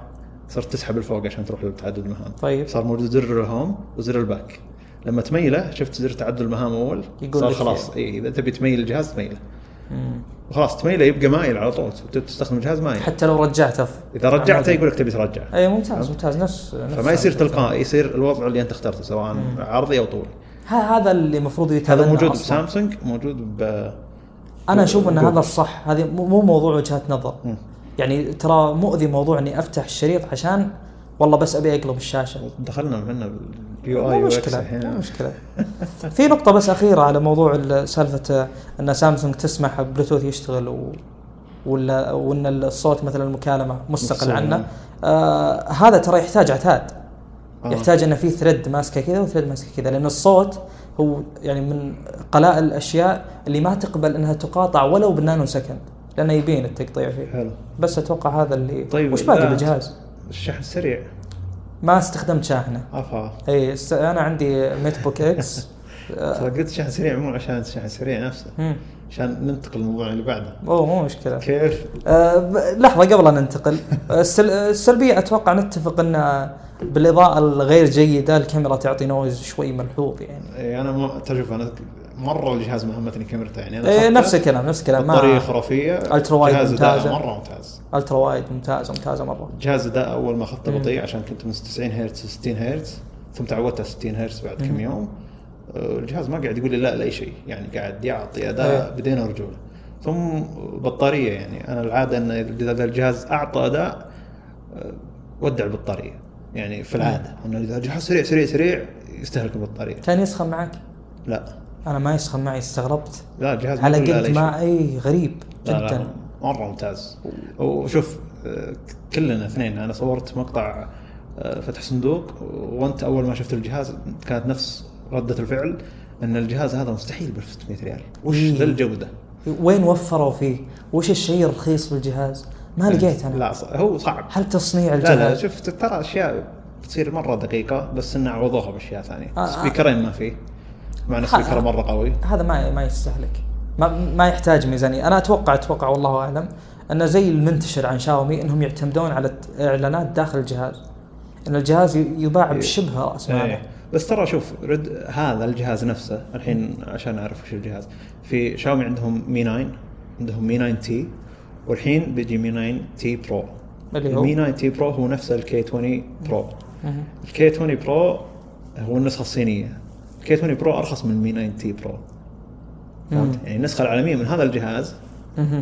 صرت تسحب لفوق عشان تروح لتعدد المهام. طيب. صار موجود زر ال home وزر ال back. لما تميله شفت زر تعدد المهام أول. يقول صار خلاص اي إذا تبي تميل الجهاز تميله. مم. وخلاص تميله يبقى مايل على طول. تستخدم الجهاز مايل. حتى لو رجعته. إذا رجعته يقول لك تبي ترجع. أي ممتاز ممتاز. نفس, نفس فما يصير تلقائي يصير الوضع اللي أنت اخترته سواء عرضي أو طولي. ها هذا اللي المفروض يتابع هذا موجود بسامسونج موجود ب أنا أشوف إن. هذا الصح. هذه مو مو موضوع وجهات نظر. مم. يعني ترى مؤذي موضوع إني أفتح الشريط عشان والله بس أبي أقلب الشاشة. دخلنا إحنا بال UI مشكلة مو مشكلة. في نقطة بس أخيرة على موضوع ال- سالفة إن سامسونج تسمح بلوتوث يشتغل و ولا وإن الصوت مثلا المكالمة مستقل عنه. آه هذا ترى يحتاج عتاد. آه. يحتاج إنه في thread ماسكة كذا و thread ماسكة كذا لأن الصوت هو يعني من قلائل الأشياء اللي ما تقبل إنها تقاطع ولو بال nanosecond. لأنه يبين التقطيع فيه. حلو. بس أتوقع هذا اللي طيب، وش باقي. بالجهاز؟ الشحن سريع. ما استخدمت شاحنة. افا إي است... أنا عندي MateBook X ترى قلت شحن سريع مو عشان الشحن سريع نفسه. عشان ننتقل للموضوع اللي بعده. أوه مو مشكلة. كيف؟ ب- لحظة قبل ان ننتقل. السل... السلبية أتوقع نتفق إن بالإضاءة الغير جيدة الكاميرا تعطي noise شوي ملحوظ يعني. إيه أنا ما تشوف أنا مرة الجهاز ما همتني كاميرته يعني أنا إيه نفس الكلام نفس الكلام. بطاريه خرافية. ultra wide جهاز. مرة ممتاز. ultra wide ممتازة ممتازة مرة. جهاز اداء أول ما اخذته. بطيء عشان كنت من 90 هرتز 60 هرتز ثم تعودت على 60 هرتز بعد كم. يوم. آه، الجهاز ما قاعد يقول لي لا لأي شيء. يعني قاعد يعطي إيه. اداء بدين ورجوله ثم بطارية يعني. أنا العادة إن إذا الجهاز أعطى أداء آه، ودع البطارية. يعني في العادة. إنه إذا الجهاز سريع سريع سريع يستهلك البطارية. كان يسخن معك؟ لا. أنا ما يسخن معي استغربت لا الجهاز على لا قد. ما إي غريب لا لا جدا مرة ممتاز وشوف كلنا اثنين أنا صورت مقطع آه، فتح صندوق وأنت أول ما شفت الجهاز كانت نفس ردة الفعل إن الجهاز هذا مستحيل ب 600 ريال وش إيه. ذا الجوده وين وفروا فيه؟ وش الشيء الرخيص بالجهاز؟ ما لقيت أنا لا هو صعب هل تصنيع لا لا الجهاز شفت ترى أشياء بتصير مرة دقيقة بس إنه عوضوها بأشياء ثانية آه، آه. سبيكرين ما فيه مع ان speaker مرة قوي. هذا ما ما يستهلك ما ما يحتاج ميزانية. أنا أتوقع أتوقع والله أعلم انه زي المنتشر عن شاومي إنهم يعتمدون على إعلانات داخل الجهاز. إن الجهاز يباع إيه. بشبه رأس ماله. إيه. بس ترى شوف رد هذا الجهاز نفسه الحين عشان أعرف وش الجهاز. في شاومي عندهم Mi 9 عندهم Mi 9 T والحين بيجي Mi 9 T Pro. اللي هو ال Mi 9 T Pro هو نفسه ال K 20 Pro. ال K 20 Pro هو النسخة الصينية. ال K 20 Pro أرخص من ال Mi 9T Pro فهمت. يعني النسخة العالمية من هذا الجهاز.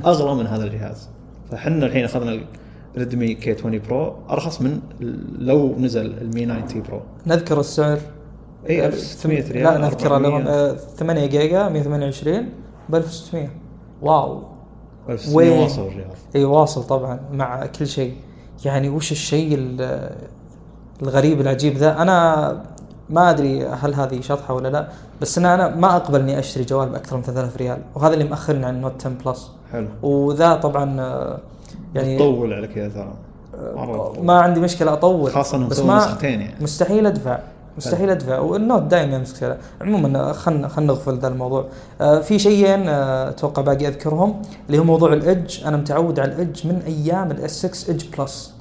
أغلى من هذا الجهاز. فحنا الحين أخذنا ال Redmi K 20 Pro أرخص من لو نزل ال Mi 9T Pro نذكر السعر. اي 1600 ريال لا نذكره 400. لهم آه، 8 جيجا 128 ب 1600 wow. 1600 وين؟ واصل الرياض اي واصل طبعا مع كل شيء. يعني وش الشيء ال- الغريب العجيب ذا؟ أنا ما أدري هل هذه شطحة ولا لا بس أنا أنا ما أقبل إني أشتري جوال بأكثر من 3000 ريال وهذا اللي مأخرني عن ال Note 10 Plus حلو. وذا طبعا آه، يعني تطول على كذا ترى. تطول. ما عندي مشكلة أطول خاصة انهم بس ما نسختين يعني. مستحيل أدفع مستحيل أدفع. وال Note دائما مشكله عموما خلينا خلينا نغفل ذا الموضوع. آه في شيئين آه، أتوقع باقي أذكرهم اللي هو موضوع ال edge أنا متعود على ال edge من أيام ال S 6 Edge Plus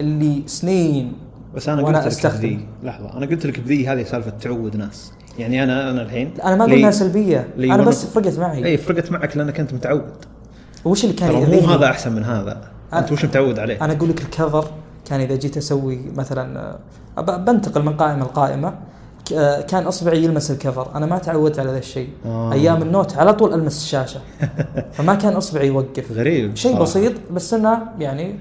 اللي سنين بس أنا قلت لك. بذي. لحظة أنا قلت لك بذي هذه سالفة تعود ناس. يعني أنا أنا الحين أنا ما إنها سلبية لي أنا بس فرقت معي. إي فرقت معك لأنك أنت متعود. وش اللي كان مو؟ هذا أحسن من هذا. أنت وش متعود عليه؟ أنا أقول لك الكفر كان إذا جيت أسوي مثلا آه، بنتقل من قائمة لقائمة. آه، كان أصبعي يلمس الكفر. أنا ما تعودت على ذا الشيء. آه. أيام النوت على طول ألمس الشاشة. فما كان أصبعي يوقف. غريب. شيء صراحة. بسيط بس إنه يعني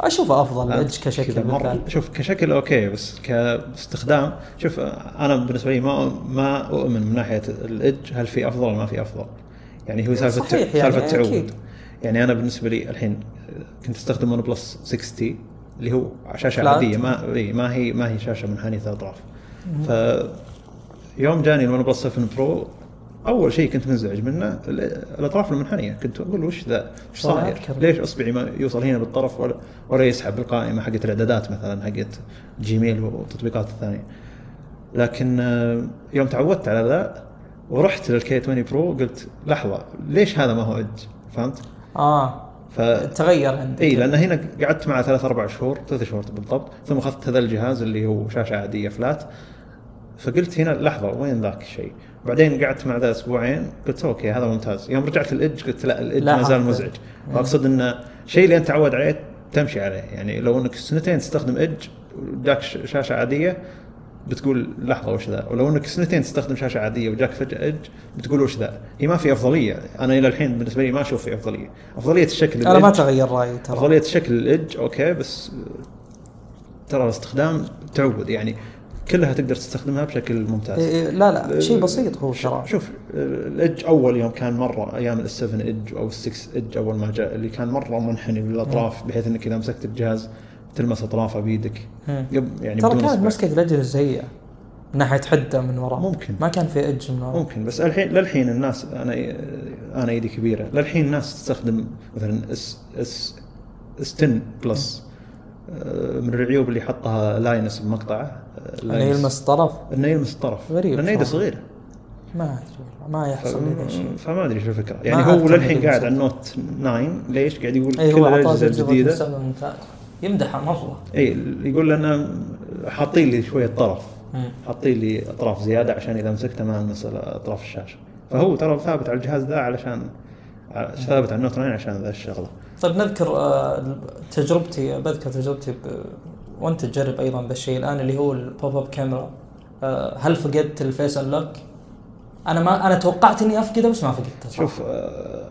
أشوفه أفضل ال edge كشكل بالذات. شوف كشكل okay بس كاستخدام شوف أنا بالنسبة لي ما ما أؤمن من ناحية ال edge هل في أفضل ولا ما في أفضل يعني هو سالفة صحيح يعني، سالفه تعود أكيد. يعني أنا بالنسبة لي الحين كنت أستخدم OnePlus 6T اللي هو شاشة flat. عادية ما ما هي ما هي شاشة منحنيه الأطراف ف يوم جاني ال OnePlus 7 Pro أول شيء كنت منزعج منه ال- الأطراف المنحنية. كنت أقول وش ذا؟ وش صاير. ليش أصبعي ما يوصل هنا بالطرف ولا ولا يسحب القائمه حقت الإعدادات مثلا حقت Gmail والتطبيقات الثانية. لكن آه، يوم تعودت على ذا ورحت لل K 20 Pro قلت لحظة ليش هذا ما هو اج فهمت؟ آه ف تغير عندك. إي لأن هنا قعدت معه ثلاث أربع شهور ثلاث شهور بالضبط. ثم أخذت هذا الجهاز اللي هو شاشة عادية flat فقلت هنا لحظة وين ذاك الشيء؟ بعدين قعدت مع ذا أسبوعين قلت okay هذا ممتاز. يوم رجعت ال edge قلت لا ال edge لا ما زال حق. مزعج. واقصد انه شيء اللي انت تعود عليه تمشي عليه. يعني لو إنك سنتين تستخدم edge وجاك شاشة عادية بتقول لحظة وش ذا؟ ولو إنك سنتين تستخدم شاشة عادية وجاك فجأة edge بتقول وش ذا؟ هي ما في أفضلية. أنا إلى الحين بالنسبة لي ما أشوف في أفضلية. أفضلية الشكل أنا ما. تغير رأيي ترى. أفضلية شكل ال edge okay بس ترى الاستخدام تعود. يعني كلها تقدر تستخدمها بشكل ممتاز. إيه إيه، لا لا شيء بسيط هو ترى. شوف ال edge أول يوم كان مرة أيام ال 7 Edge أو ال 6 Edge أول ما جاء اللي كان مرة منحني بالاطراف بحيث إنك إذا مسكت الجهاز تلمس أطرافه. قبل يعني ترى كانت. مسكة الاجهزه سيئه من ناحية حدة من وراء. ممكن. ما كان في اج من وراء. ممكن بس الحين للحين الناس أنا أنا ايدي كبيرة. للحين الناس تستخدم مثلا S S S 10 Plus آه، من العيوب اللي حطها Linus بمقطعه. آه، انه. يلمس طرف؟ انه يلمس الطرف غريب لأن ايده. صغيرة. ما أدري ما يحصل لي ذا الشيء فما أدري شو الفكرة. يعني هو للحين قاعد. على ال Note 9 ليش؟ قاعد يقول إي كل الأجهزة الجديدة. مستقبل ممتاز يمدحه مره إي يقول لنا حاطين لي شوية طرف. حاطين لي أطراف زيادة عشان إذا مسكته ما المس أطراف الشاشة. فهو ترى ثابت على الجهاز ذا علشان ثابت على ال Note 9 عشان ذا الشغلة. طيب نذكر آه، تجربتي بذكر تجربتي. وأنت تجرب أيضا ذا الشيء الآن اللي هو ال pop up camera هل فقدت ال face unlock؟ أنا ما أنا توقعت إني أفقده بس ما فقدته. شوف آه،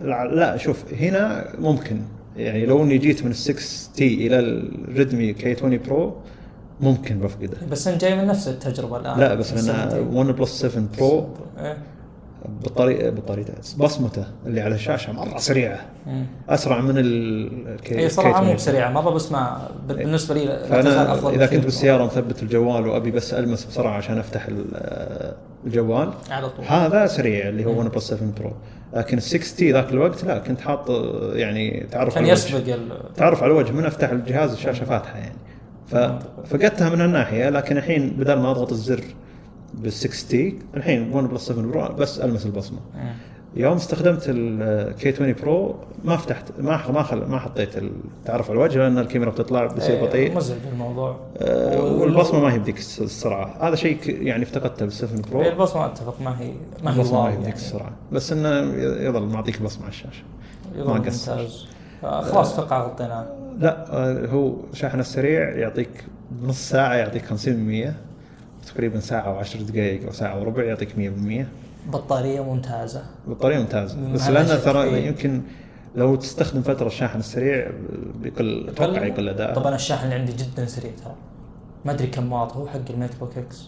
لا, لا شوف هنا ممكن يعني لو إني جيت من ال 6T إلى ال Redmi K 20 Pro ممكن بفقده بس انت جاي من نفس التجربة الآن لا بس السنتين. OnePlus 7 Pro إيه. بطريقه بطريقه بصمته اللي على الشاشة مرة سريعة مم. أسرع من ال K هي صراحة مو 20. بسريعة مره بس ما بالنسبة لي فأنا أفضل إذا. كنت بالسيارة مثبت الجوال وأبي بس ألمس بسرعة عشان أفتح ال- الجوال على طول هذا سريع اللي هو OnePlus 7 Pro لكن ال 6T ذاك الوقت لا كنت حاط يعني تعرف كان على. يسبق ال... تعرف على الوجه من أفتح الجهاز الشاشة فاتحة يعني ففقدتها من الناحيه لكن الحين بدل ما أضغط الزر بال 6T الحين OnePlus 7 Pro بس ألمس البصمة. مم. يوم استخدمت ال K 20 Pro ما فتحت ما ما خل ما حطيت التعرف على الوجه لأن الكاميرا بتطلع بيصير إيه، بطيء. مزعج الموضوع. آه، والبصمة ما هي الس- السرعه هذا شيء يعني افتقدته بال 7 Pro إيه، البصمة اتفق ما هي ما هي البصمة ما هي بديك يعني. السرعه بس إنه يظل معطيك البصمه على الشاشة. يظل ما. ممتاز. آه، خلاص أتوقع غطيناه لا آه، هو شاحن السريع يعطيك بنص ساعة يعطيك 50% تقريبا ساعة و10 دقائق أو ساعة وربع يعطيك 100% بطارية ممتازة. بطارية ممتازة. مم، بس شيء ترى. يمكن لو تستخدم فترة الشاحن السريع بيقل أتوقع يقل اداء طبعا الشاحن اللي عندي جدا سريع ترى. ما أدري كم واط هو حق ال MateBook X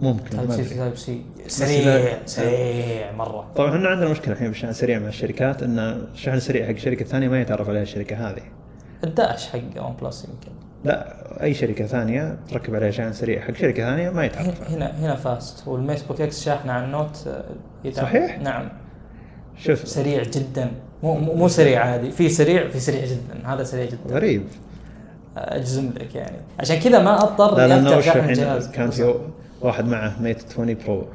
ممكن Type C. Type C سريع سريع مرة. طبعا إحنا عندنا مشكلة الحين بالشحن السريع مع الشركات إن الشحن السريع حق شركة ثانية ما يتعرف عليها الشركة هذه. ال Dash حق OnePlus يمكن. لا أي شركة ثانية تركب عليها شحن سريع حق شركة ثانية ما يتعرف هنا هنا, fast. وال MateBook X شاحنة على ال Note آه، يدعم. صحيح؟ نعم. شوف. سريع جدا. مو مو سريع عادي. في سريع في سريع جدا. هذا سريع جدا. غريب. أجزم لك يعني. عشان كذا ما أضطر لا إني أفتح شاحن كان في واحد معه Mate 20 Pro.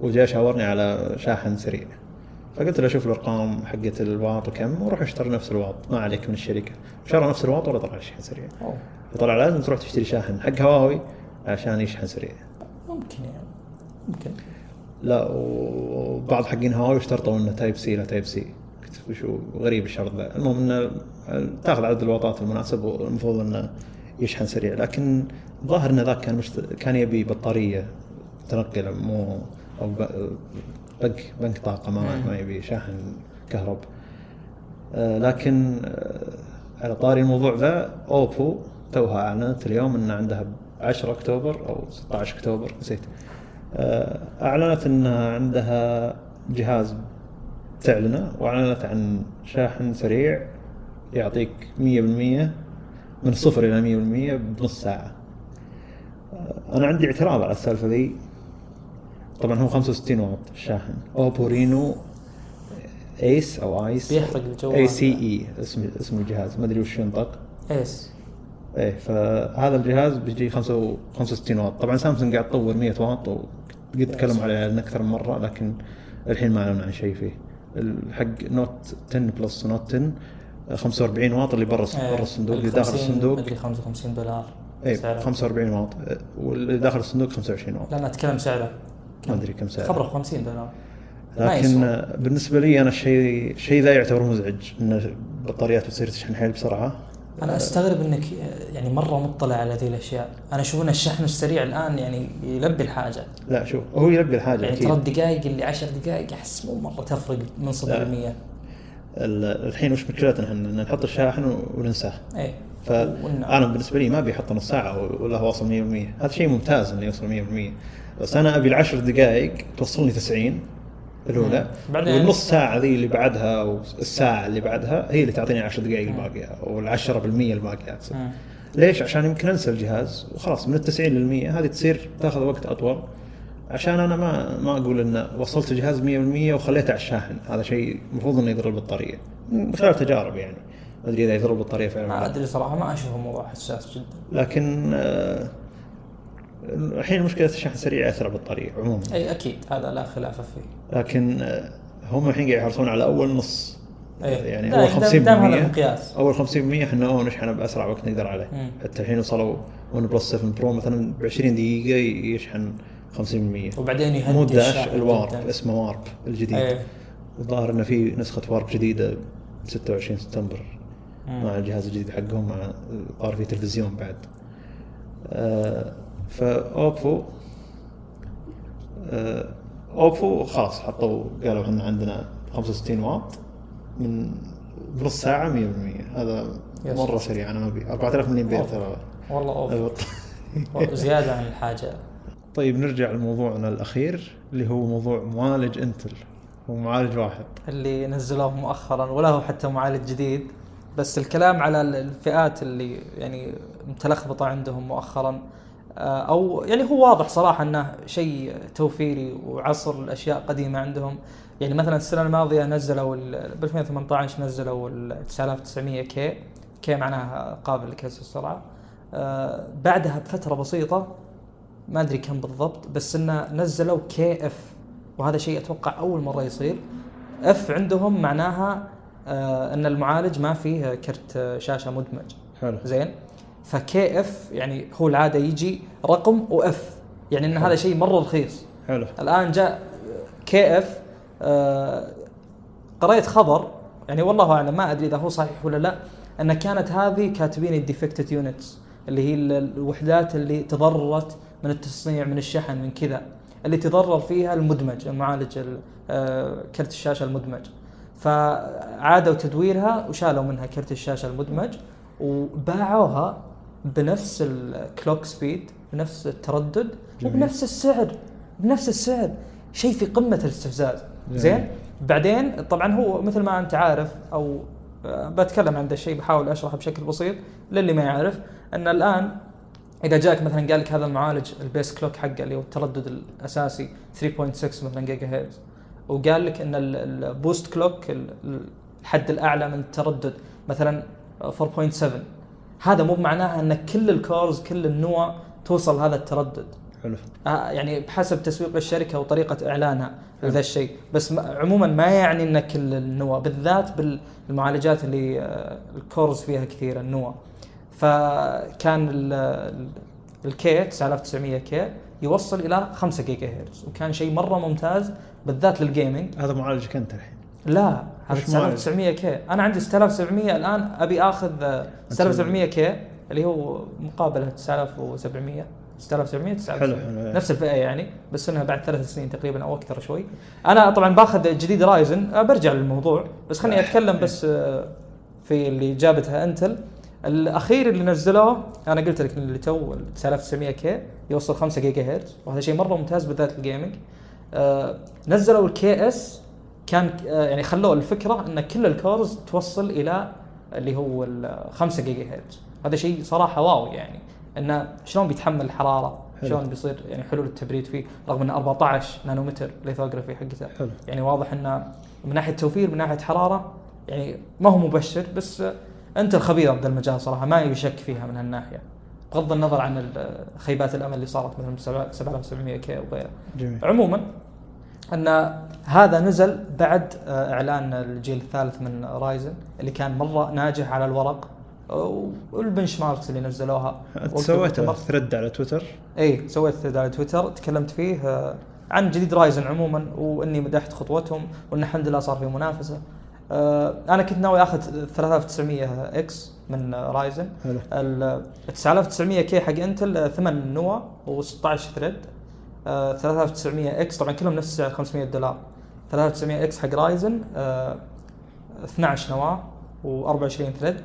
وجاء شاورني على شاحن سريع. فقلت له شوف الأرقام حقت الواط وكم وروح أشتري نفس الواط. ما عليك من الشركة. شرى نفس الواط ولا طلع شحن سريع. فطلع لازم تروح تشتري شاحن حق هواوي عشان يشحن سريع. ممكن يعني. ممكن. لا وبعض حقين هواوي اشترطوا إنه Type C لا Type C قلت وشو غريب الشرط ذا المهم إنه تاخذ عدد الواطات المناسب والمفروض إنه يشحن سريع. لكن ظاهر ان ذاك كان مشت... كان يبي بطارية تنقل مو أو ب... بنك بنك طاقة ما. ما يبي شاحن كهرب. آه، لكن آه، على طاري الموضوع ذا أوبو توها أعلنت اليوم إن عندها ب 10 أكتوبر أو 16 أكتوبر نسيت. آه، أعلنت إن عندها جهاز تعلنة وأعلنت عن شاحن سريع يعطيك 100% من صفر إلى 100% بنص ساعة. أنا عندي اعتراض على السالفة ذي. طبعا هو 65 واط الشاحن Oppo Reno Ace أو آيس. بيحرق الجوال. A C E اسم اسم الجهاز. ما أدري وش ينطق. Ace. إيه فهذا الجهاز بيجي 65 واط. طبعا سامسونج قاعد تطور 100 واط وقد تكلموا عليه أكثر من مرة لكن الحين ما اعلنوا عن شيء فيه. الحق Note 10 Plus و Note 10 45 واط اللي برا إيه، برا الصندوق اللي ال داخل 50 الصندوق. مدري 55 دولار. اي سعره. 45 واط. واللي داخل الصندوق 25 واط. لا أنا أتكلم سعره. ما أدري كم سعره خبره 50 دولار. لكن. بالنسبة لي أنا الشيء الشيء ذا يعتبر مزعج إن البطاريات بتصير تشحن حيل بسرعة. أنا أستغرب إنك يعني مرة مطلع على ذي الأشياء. أنا أشوف إن الشحن السريع الآن يعني يلبي الحاجة. لا شوف هو يلبي الحاجة يعني ترى الدقائق اللي 10 دقائق أحس مو مرة تفرق من صفر. ل 100 ال- الحين وش مشكلتنا إحنا؟ نحط الشاحن وننساه. إيه. فانا بالنسبة لي ما ابي أحط نص ساعه ولا هو واصل 100% هذا شيء ممتاز إنه يوصل 100% بس أنا أبي العشر دقائق توصلني 90 الأولى. بعدين- والنص ساعة ذي اللي بعدها والساعة اللي بعدها هي اللي تعطيني 10 دقائق الباقية أو ال 10% الباقية اقصد. ليش؟ عشان يمكن أنسى الجهاز وخلاص من ال 90 لل 100 هذه تصير تاخذ وقت أطول عشان أنا ما ما أقول إن وصلت الجهاز 100% وخليته على الشاحن هذا شيء المفروض إنه يضر البطارية من خلال تجارب يعني ما أدري إذا يضر البطارية فعلا ما. أدري صراحة ما أشوفه موضوع حساس جدا لكن آه، الحين مشكله الشحن السريع ياثر على البطاريه عموما أي أكيد هذا لا خلاف فيه لكن آه، هم الحين قاعد يحرصون على أول نص إيه. يعني أول دام- 50% دام هذا المقياس. أول 50% إحنا أوه نشحنه بأسرع وقت نقدر عليه مم. حتى الحين وصلوا OnePlus 7 Pro مثلا ب 20 دقيقه يشحن 50% وبعدين يهدي مو Dash ال Warp جداً. اسمه Warp الجديد إيه الظاهر إنه في نسخة وارب جديدة ب 26 سبتمبر مم. مع الجهاز الجديد حقهم مع صار في تلفزيون بعد آه فأوبو آه أوبو خلاص حطوا قالوا إحنا عندنا 65 واط من بنص ساعة 100% هذا. مرة سريع أنا ما أبي. 4000 ملي امبير ترى. والله البط- زيادة عن الحاجة. طيب نرجع لموضوعنا الأخير اللي هو موضوع معالج إنتل. هو معالج واحد. اللي نزلوه مؤخرا ولا هو حتى معالج جديد بس الكلام على الفئات اللي يعني متلخبطة عندهم مؤخرا. أو يعني هو واضح صراحة أنه شيء توفيري وعصر الأشياء قديمه عندهم. يعني مثلا السنة الماضية نزلوا ال- ب 2018 نزلوا ال 9900 كي كي معناها قابل لكسر السرعة. آه، بعدها بفترة بسيطة ما أدري كم بالضبط بس انه نزلوا KF وهذا شيء أتوقع أول مرة يصير. F عندهم معناها آه إن المعالج ما فيه كرت آه، شاشة مدمج. حلو. زين؟ ف KF يعني هو العادة يجي رقم و F. يعني إن هذا شيء مرة رخيص. حلو. الآن جاء KF آه قريت خبر يعني والله أعلم ما أدري إذا هو صحيح ولا لا أن كانت هذه كاتبين ال defected units اللي هي ال- الوحدات اللي تضررت من التصنيع من الشحن من كذا اللي تضرر فيها المدمج المعالج ال- آه، كرت الشاشة المدمج. فعادوا تدويرها وشالوا منها كرت الشاشة المدمج وباعوها بنفس ال clock speed بنفس التردد جميل. وبنفس السعر بنفس السعر شيء في قمة الاستفزاز جميل. زين بعدين طبعا هو مثل ما أنت عارف أو آه، بتكلم عن ذا الشيء بحاول أشرحه بشكل بسيط للي ما يعرف إن الآن إذا جاك مثلا قال لك هذا المعالج ال base clock حقه اللي هو التردد الأساسي 3.6 مثلا جيجا هرتز وقال لك إن ال- ال boost clock ال- ال- الحد الأعلى من التردد مثلا 4.7 هذا مو بمعناها إن كل ال cores كل النوى توصل هذا التردد. حلو. آه، يعني بحسب تسويق الشركة وطريقة إعلانها لذا الشيء. بس عموما ما يعني إن كل النوى بالذات بالمعالجات اللي آه، ال cores فيها كثير النوى فكان ال- ال- ال K 9900 K يوصل إلى 5 جيجا هرتز وكان شيء مرة ممتاز بالذات لل gaming هذا معالجك أنت الحين. لا. هذا وش معالج؟ 9900 K أنا عندي 6700 الآن أبي آخذ آه، 6700 K اللي هو مقابله 9700 6700 حلو حلو نفس الفئة يعني بس إنها بعد ثلاث سنين تقريبا أو أكثر شوي. أنا طبعا باخذ جديد Ryzen برجع للموضوع بس خليني أتكلم بس أه، في اللي جابتها انتل الأخير اللي نزلوه أنا قلت لك اللي تو 9900 K يوصل 5 جيجا هرتز وهذا شيء مرة ممتاز بالذات ال gaming أه، نزلوا ال KS كان أه، يعني خلوه الفكرة إن كل ال cores توصل إلى اللي هو ال 5 جيجا هرتز هذا شيء صراحة wow يعني. انه شلون بيتحمل الحرارة؟ حلو. شلون بيصير يعني حلول التبريد فيه؟ رغم إنه 14 نانومتر lithography حقته. حلو. يعني واضح إنه من ناحية توفير من ناحية حرارة يعني ما هو مبشر بس آه، أنت الخبير بهذا المجال صراحة ما يشك فيها من هالناحية. بغض النظر عن خيبات الأمل اللي صارت مثلا 7700 K وغيره. عموما إن هذا نزل بعد آه، إعلان الجيل الثالث من Ryzen اللي كان مرة ناجح على الورق. وال benchmarks اللي نزلوها. سويت. thread على تويتر؟ اي سويت thread على تويتر. تكلمت فيه آه، عن جديد Ryzen عموما وإني مدحت خطوتهم وإن الحمد لله صار في منافسة. آه، أنا كنت ناوي آخذ 3900 X من Ryzen ال 9900 K حق انتل آه، ثمان نوى و16 thread آه، 3900 X طبعا كلهم نفس السعر 500 دولار. 3900 X حق Ryzen آه، 12 نواة و24 thread.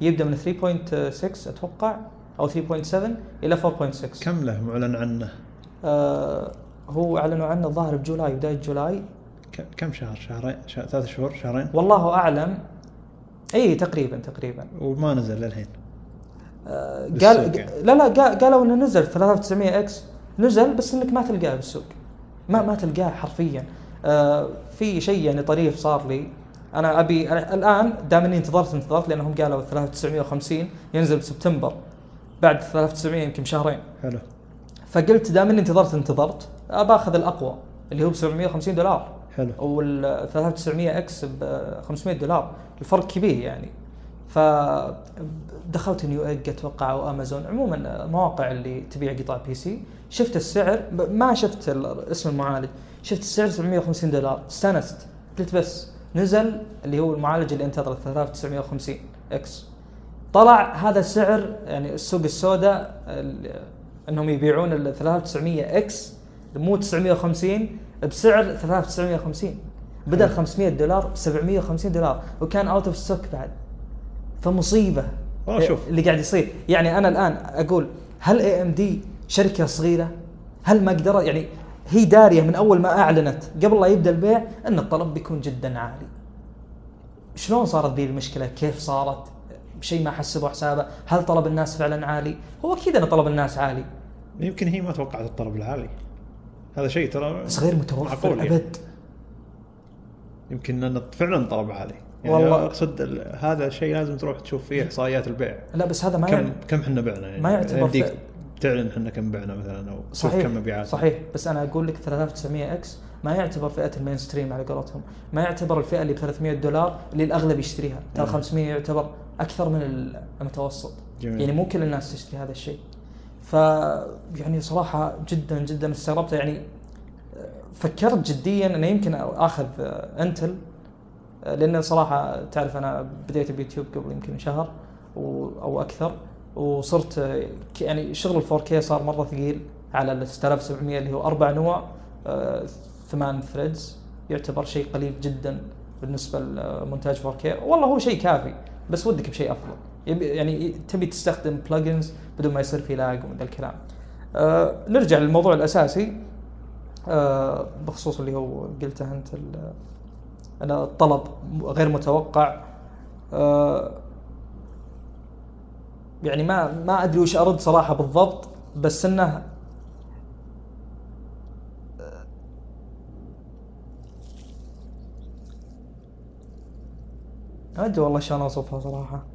يبدأ من 3.6 أتوقع أو 3.7 إلى 4.6 كم له معلن عنه؟ آه هو إعلنوا عنه الظاهر ب July بداية July. كم شهر؟ شهرين شهر ثلاث شهور شهرين؟ والله أعلم. اي تقريبا تقريبا. وما نزل للحين. آه قال يعني. لا لا قال- قالوا إنه نزل 3900 X. نزل بس إنك ما تلقاه بالسوق. ما ما تلقاه حرفيا. آه في شيء يعني طريف صار لي. أنا أبي أنا الآن دام إني انتظرت انتظرت لأنهم قالوا 3950 ينزل بسبتمبر بعد 3900 يمكن شهرين. حلو. فقلت دام إني انتظرت انتظرت باخذ الأقوى اللي هو ب 750 دولار. حلو. وال 3900 X ب 500 دولار. الفرق كبير يعني. ف دخلت Newegg أتوقع أو أمازون. عموما المواقع اللي تبيع قطع PC. شفت السعر ما شفت اسم المعالج. شفت السعر 750 دولار. استانست قلت بس نزل اللي هو المعالج اللي انتظره 3950 X. طلع هذا السعر يعني السوق السوداء ال- انهم يبيعون ال 3900 X مو 950 بسعر 3950 بدل 500 دولار 750 دولار وكان out of stock بعد. فمصيبة. والله شوف. اللي قاعد يصير. يعني أنا الآن أقول هل AMD شركة صغيرة؟ هل ما قدرت؟ يعني هي دارية من أول ما أعلنت قبل لا يبدأ البيع أن الطلب بيكون جدا عالي. شلون صارت ذي المشكلة؟ كيف صارت؟ شيء ما حسبوا حسابه، هل طلب الناس فعلا عالي؟ هو أكيد أن طلب الناس عالي يمكن هي ما توقعت الطلب العالي هذا شيء ترى بس غير متوفر يعني. أبد يمكن انه فعلا طلب عالي يعني والله. أقصد هذا الشيء لازم تروح تشوف فيه إحصائيات البيع لا بس هذا ما كم يعني كم إحنا بعنا يعني ما يعتبر فعل. تعلن إحنا كم بعنا مثلا أو صحيح كم مبيعات صحيح. بس أنا أقول لك 3900 X ما يعتبر فئة ال main stream على قولتهم. ما يعتبر الفئة اللي ب 300 دولار اللي الأغلب يشتريها. ترى مم. 500 يعتبر أكثر من المتوسط. جميل. يعني مو كل الناس تشتري هذا الشيء. ف يعني صراحة جدا جدا استغربت. يعني فكرت جديا انه يمكن أخذ إنتل لأن صراحة تعرف أنا بديت بيوتيوب قبل يمكن شهر أو أكثر. وصرت يعني شغل ال 4K صار مرة ثقيل على ال 6700 اللي هو أربع نوى آه، ثمان threads يعتبر شيء قليل جدا بالنسبة لمونتاج 4K ولا هو شيء كافي بس ودك بشيء أفضل. يعني تبي تستخدم بلجنز بدون ما يصير في لاج ومن الكلام. آه نرجع للموضوع الأساسي آه بخصوص اللي هو قلته أنت الطلب غير متوقع. يعني ما ما أدري وش أرد صراحة بالضبط بس إنه ما أدري والله شلون أوصفها صراحة.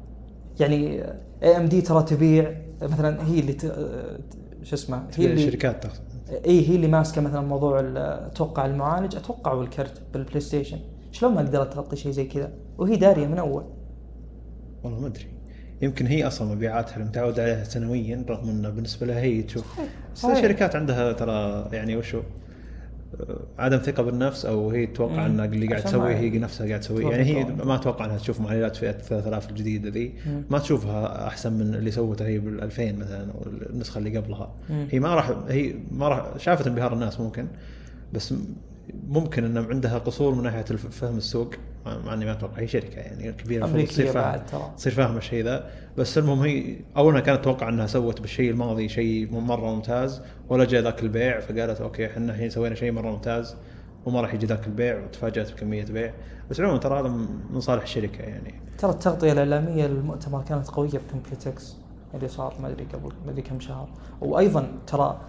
يعني AMD ترى تبيع مثلا هي اللي ت... شو اسمه هي اللي الشركات إي هي اللي ماسكة مثلا موضوع أتوقع المعالج. أتوقع والكرت بالبلاي ستيشن شلون ما قدرت تغطي شيء زي كذا؟ وهي دارية من أول. والله ما أدري. يمكن هي أصلا مبيعاتها اللي متعود عليها سنويا رغم إنه بالنسبة لها هي تشوف. الشركات عندها ترى يعني وشو عدم ثقة بالنفس أو هي تتوقع. إن اللي قاعد تسويه هي نفسها قاعد تسويه يعني هي. ما أتوقع إنها تشوف معالجات فئة 3000 الجديدة ذي. ما تشوفها أحسن من اللي سوتها هي بال 2000 مثلا أو النسخة اللي قبلها مم. هي ما راح هي ما راح شافت انبهار الناس ممكن بس ممكن ان عندها قصور من ناحية فهم السوق مع إني ما أتوقع هي شركة يعني كبيرة المفروض تصير ترى. تصير فاهمه الشيء ذا. بس المهم هي أول كانت تتوقع إنها سوت بالشيء الماضي شيء مرة ممتاز ولا جاء ذاك البيع فقالت أوكي إحنا الحين سوينا شيء مرة ممتاز وما راح يجي ذاك البيع وتفاجأت بكمية بيع. بس عموما ترى هذا من صالح الشركة يعني. ترى التغطية الإعلامية للمؤتمر كانت قوية بكمبيوتكس اللي صار ما أدري قبل ما أدري كم شهر. وأيضا ترى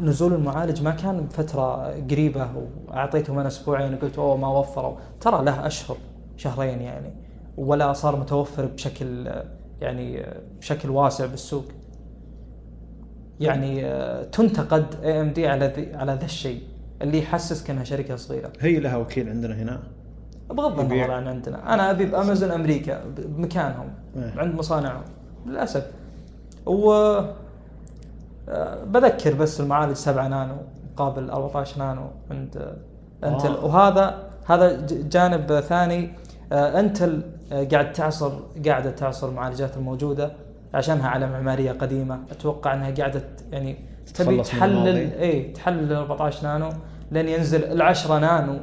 نزول المعالج ما كان بفترة قريبة وأعطيتهم أنا أسبوعين وقلت أوه ما وفروا. ترى له أشهر شهرين يعني ولا صار متوفر بشكل يعني بشكل واسع بالسوق. يعني آه، تنتقد AMD على ذي على ذا الشيء اللي يحسسك إنها شركة صغيرة. هي لها وكيل عندنا هنا؟ بغض النظر. عن عندنا. أنا أبي بأمازون أمريكا بمكانهم إيه. عند مصانعهم للأسف. و بذكر بس المعالج 7 نانو مقابل 14 نانو عند انتل آه. وهذا هذا جانب ثاني آه، انتل آه، قاعد تعصر قاعدة تعصر المعالجات الموجودة عشانها على معمارية قديمة أتوقع إنها قاعدة يعني تبي. تحلب اي تحلب ال 14 نانو لين ينزل ال 10 نانو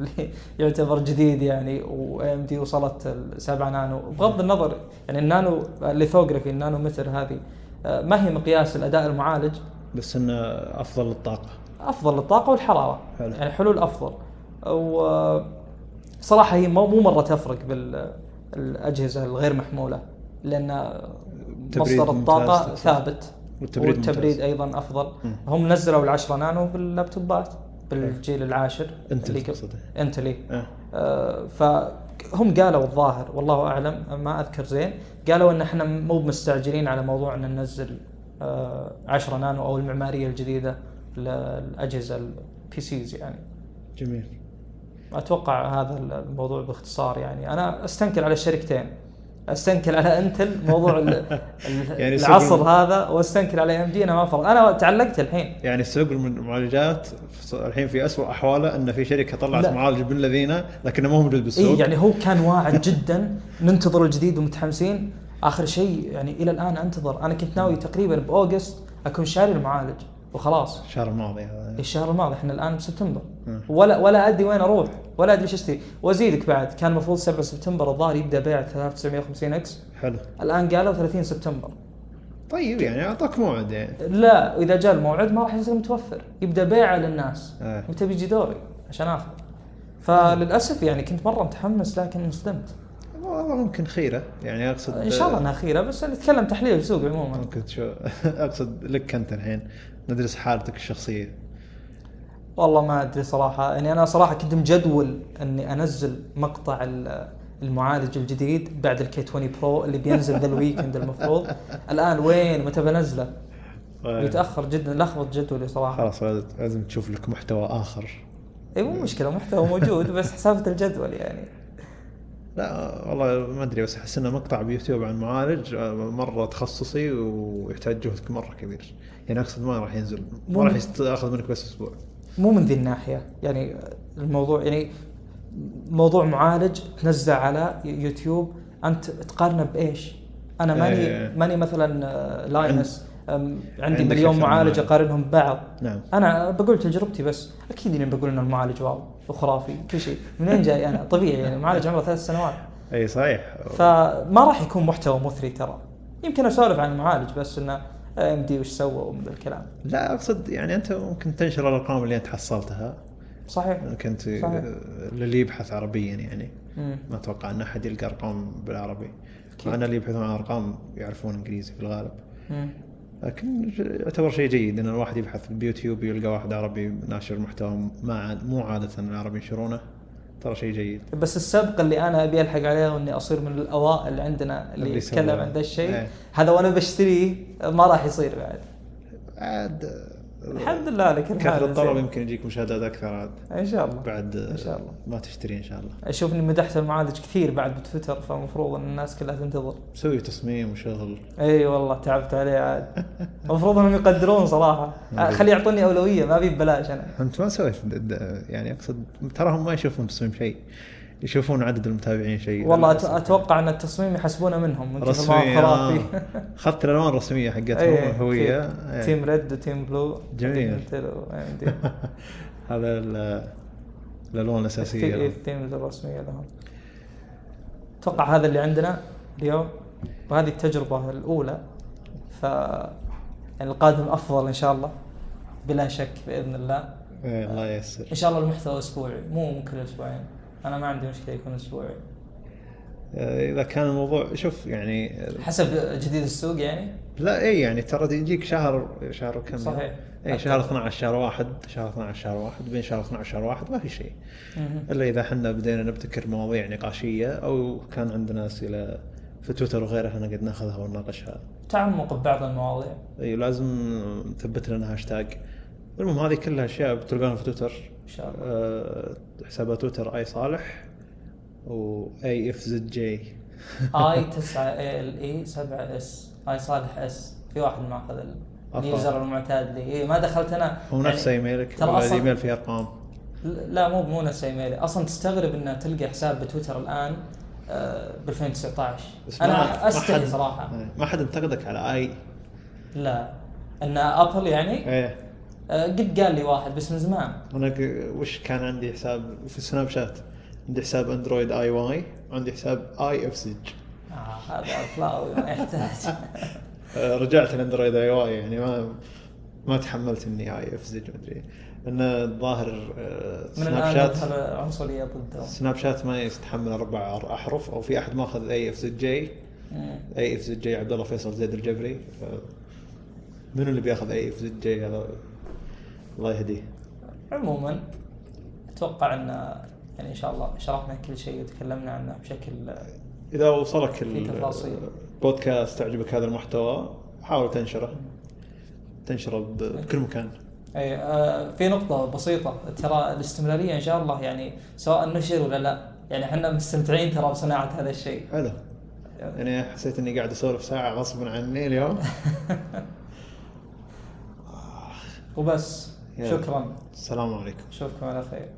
اللي يعتبر جديد يعني و AMD وصلت ال 7 نانو بغض النظر يعني النانو ال lithography النانو متر هذه ما هي مقياس الأداء المعالج؟ بس انه أفضل للطاقة. أفضل للطاقة والحرارة. حلو. يعني حلول أفضل. و صراحة هي مو مرة تفرق بالاجهزه الغير محمولة لأن مصدر الطاقة. ثابت. والتبريد والتبريد ممتاز. أيضا أفضل. مم. هم نزلوا العشرة نانو باللابتوبات بالجيل العاشر. انت اللي تقصد انت لي إيه. آه، فهم قالوا الظاهر والله أعلم ما أذكر زين. قالوا إن إحنا مو مستعجلين على موضوع إن ننزل آه، 10 نانو أو المعمارية الجديدة للأجهزة ال PCs يعني. جميل. أتوقع هذا الموضوع باختصار يعني. أنا أستنكر على الشركتين. أستنكر على إنتل موضوع يعني العصر هذا وأستنكر على AMD أنا ما فرق أنا تعلقت الحين. يعني سوق المعالجات الحين في أسوأ أحواله إن في شركة طلعت لا. معالج ابن الذين لكنه ما هو موجود بالسوق. إي يعني هو كان واعد جدا. ننتظر الجديد ومتحمسين. آخر شيء يعني إلى الآن أنتظر. أنا كنت ناوي تقريبا ب August أكون شاري المعالج. وخلاص. الشهر الماضي هذا. الشهر الماضي إحنا الآن بسبتمبر. ولا ولا أدري وين أروح ولا أدري إيش أشتري. وأزيدك بعد. كان المفروض 7 سبتمبر الظاهر يبدأ بيع 3950 إكس. حلو. الآن قالوا 30 سبتمبر. طيب يعني أعطاك موعد يعني. لا واذا جاء الموعد ما راح يصير متوفر. يبدأ بيعه للناس. آه. متى بيجي دوري عشان اخذ فللأسف يعني كنت مرة متحمس لكن انصدمت. والله ممكن خيرة. يعني أقصد إن شاء الله إنها خيرة بس نتكلم تحليل السوق عموما. ممكن شو أقصد لك أنت الحين. ندرس حالتك الشخصية. والله ما أدري صراحة. يعني أنا صراحة كنت مجدول إني أنزل مقطع ال- المعالج الجديد بعد ال K 20 Pro اللي بينزل ذا ال weekend المفروض. الآن وين؟ متى بنزله؟ يتاخر جدا. لخبط جدولي صراحة. خلاص لازم- لازم تشوف لك محتوى آخر. اي مو مشكلة. محتوى موجود بس حسافه الجدول يعني. لا والله ما أدري بس أحس إنه مقطع بيوتيوب عن معالج آه، مرة تخصصي ويحتاج جهد مرة كبير يعني أقصد ما راح ينزل ما راح ياخذ منك بس أسبوع مو من ذي الناحية يعني الموضوع يعني موضوع معالج تنزله على يوتيوب أنت تقارنه بإيش؟ أنا ماني إيه. ماني مثلا آه، Linus أم، عندي مليون من معالج معالج. أقارنهم ببعض نعم. أنا بقول تجربتي بس أكيد اني بقول ان المعالج wow وخرافي كل شيء. منين جاي أنا؟ طبيعي يعني المعالج عمره ثلاث سنوات. أي صحيح. فما راح يكون محتوى مثري ترى. يمكن أسولف عن المعالج بس إنه AMD وش سووا من ذا الكلام. لا أقصد يعني أنت ممكن تنشر الأرقام اللي أنت حصلتها. صحيح. ممكن. للي يبحث عربيا يعني. مم. ما أتوقع أن أحد يلقى أرقام بالعربي. مع ان اللي يبحثون عن أرقام يعرفون إنجليزي في الغالب. مم. لكن يعتبر شيء جيد إن الواحد يبحث بيوتيوب يلقى واحد عربي ناشر محتوى ما عاد مو عادة العرب ينشرونه ترى شيء جيد بس السبق اللي أنا أبي ألحق عليه وإني أصير من الأوائل عندنا اللي, اللي يتكلم. عن ذا الشيء إيه. هذا وأنا بشتريه ما راح يصير بعد عاد الحمد لله كل كثر الطلب. يمكن يجيك مشاهدات أكثر عاد. إن شاء الله. بعد إن شاء الله. ما تشتري إن شاء الله. أشوف إني مدحت المعالج كثير بعد بتويتر فالمفروض إن الناس كلها تنتظر. مسوي تصميم وشغل. إي والله تعبت عليه عاد. المفروض إنهم يقدرون صراحة. آه، خلي يعطوني أولوية ما ابي ببلاش أنا. أنت ما سويت يعني أقصد تراهم ما يشوفون تصميم شيء. يشوفون عدد المتابعين شيء. والله أتوقع أن التصميم يحسبونه منهم من رسمية. خرافي آه. اخذت الالوان الرسميه حقتهم إيه، الهويه. إيه. team red و team blue جميل. هذا ال- الألوان الأساسية. ال the- ال themes الرسمية لهم. أتوقع هذا اللي عندنا اليوم. وهذه التجربة الأولى. ف يعني القادم أفضل إن شاء الله. بلا شك بإذن الله. إيه، الله ييسر. إن شاء الله المحتوى أسبوعي مو كل أسبوعين. أنا ما عندي مشكلة يكون أسبوعي. آه، إذا كان الموضوع شوف يعني آه، حسب جديد السوق يعني؟ لا إي يعني ترى يجيك شهر شهر كم صحيح. إي شهر 12 شهر واحد شهر 12 شهر واحد بين شهر 12 شهر واحد ما في شيء. إلا إذا إحنا بدينا نبتكر مواضيع نقاشية أو كان عندنا أسئلة في تويتر وغيرها نقعد ناخذها ونناقشها. تعمق ببعض المواضيع. إي لازم نثبت لنا هاشتاج. المهم هذه كلها أشياء بتلقاها في تويتر. إن شاء الله. أه حسابات تويتر آي صالح و IFZG. I 9 L E 7 S. آي صالح S. في واحد ماخذ. ال user المعتاد لي. إيه ما دخلت أنا. هو نفس يعني إيميلك ترى ولا أصلاً- الإيميل فيه أرقام؟ لا مو مو نفس إيميلي. أصلا تستغرب ان تلقى حساب بتويتر الآن ب 2019 بس ما- أنا استحي صراحة. ما حد انتقدك على I. لا. إن ابل يعني؟ إيه. قد قال لي واحد بس من زمان. أنا وش كان عندي حساب في سناب شات؟ عندي حساب اندرويد اي واي وعندي حساب اي اف زج آه هذا فلاوي ما يحتاج. آه، رجعت الاندرويد اي واي يعني ما ما تحملت إني اي اف زج مدري إن الظاهر آه، سناب الآن شات عنصرية ضدهم سناب شات ما يستحمل أربع أحرف أو في أحد ماخذ اي اف زد جي. IFZG عبد الله فيصل زيد الجبري. منو اللي بياخذ IFZG هذا الله يهديه. عموما أتوقع أن يعني إن شاء الله شرحنا كل شيء وتكلمنا عنه بشكل إذا وصلك. البودكاست تعجبك هذا المحتوى حاول تنشره. تنشره بكل مكان. أي آه، في نقطة بسيطة ترى الاستمرارية إن شاء الله يعني سواء نشر ولا لا. يعني إحنا مستمتعين ترى بصناعة هذا الشيء. حلو. يعني حسيت إني قاعد أسولف ساعة غصبا عني اليوم. وبس. شكرا. السلام عليكم. اشوفكم على خير.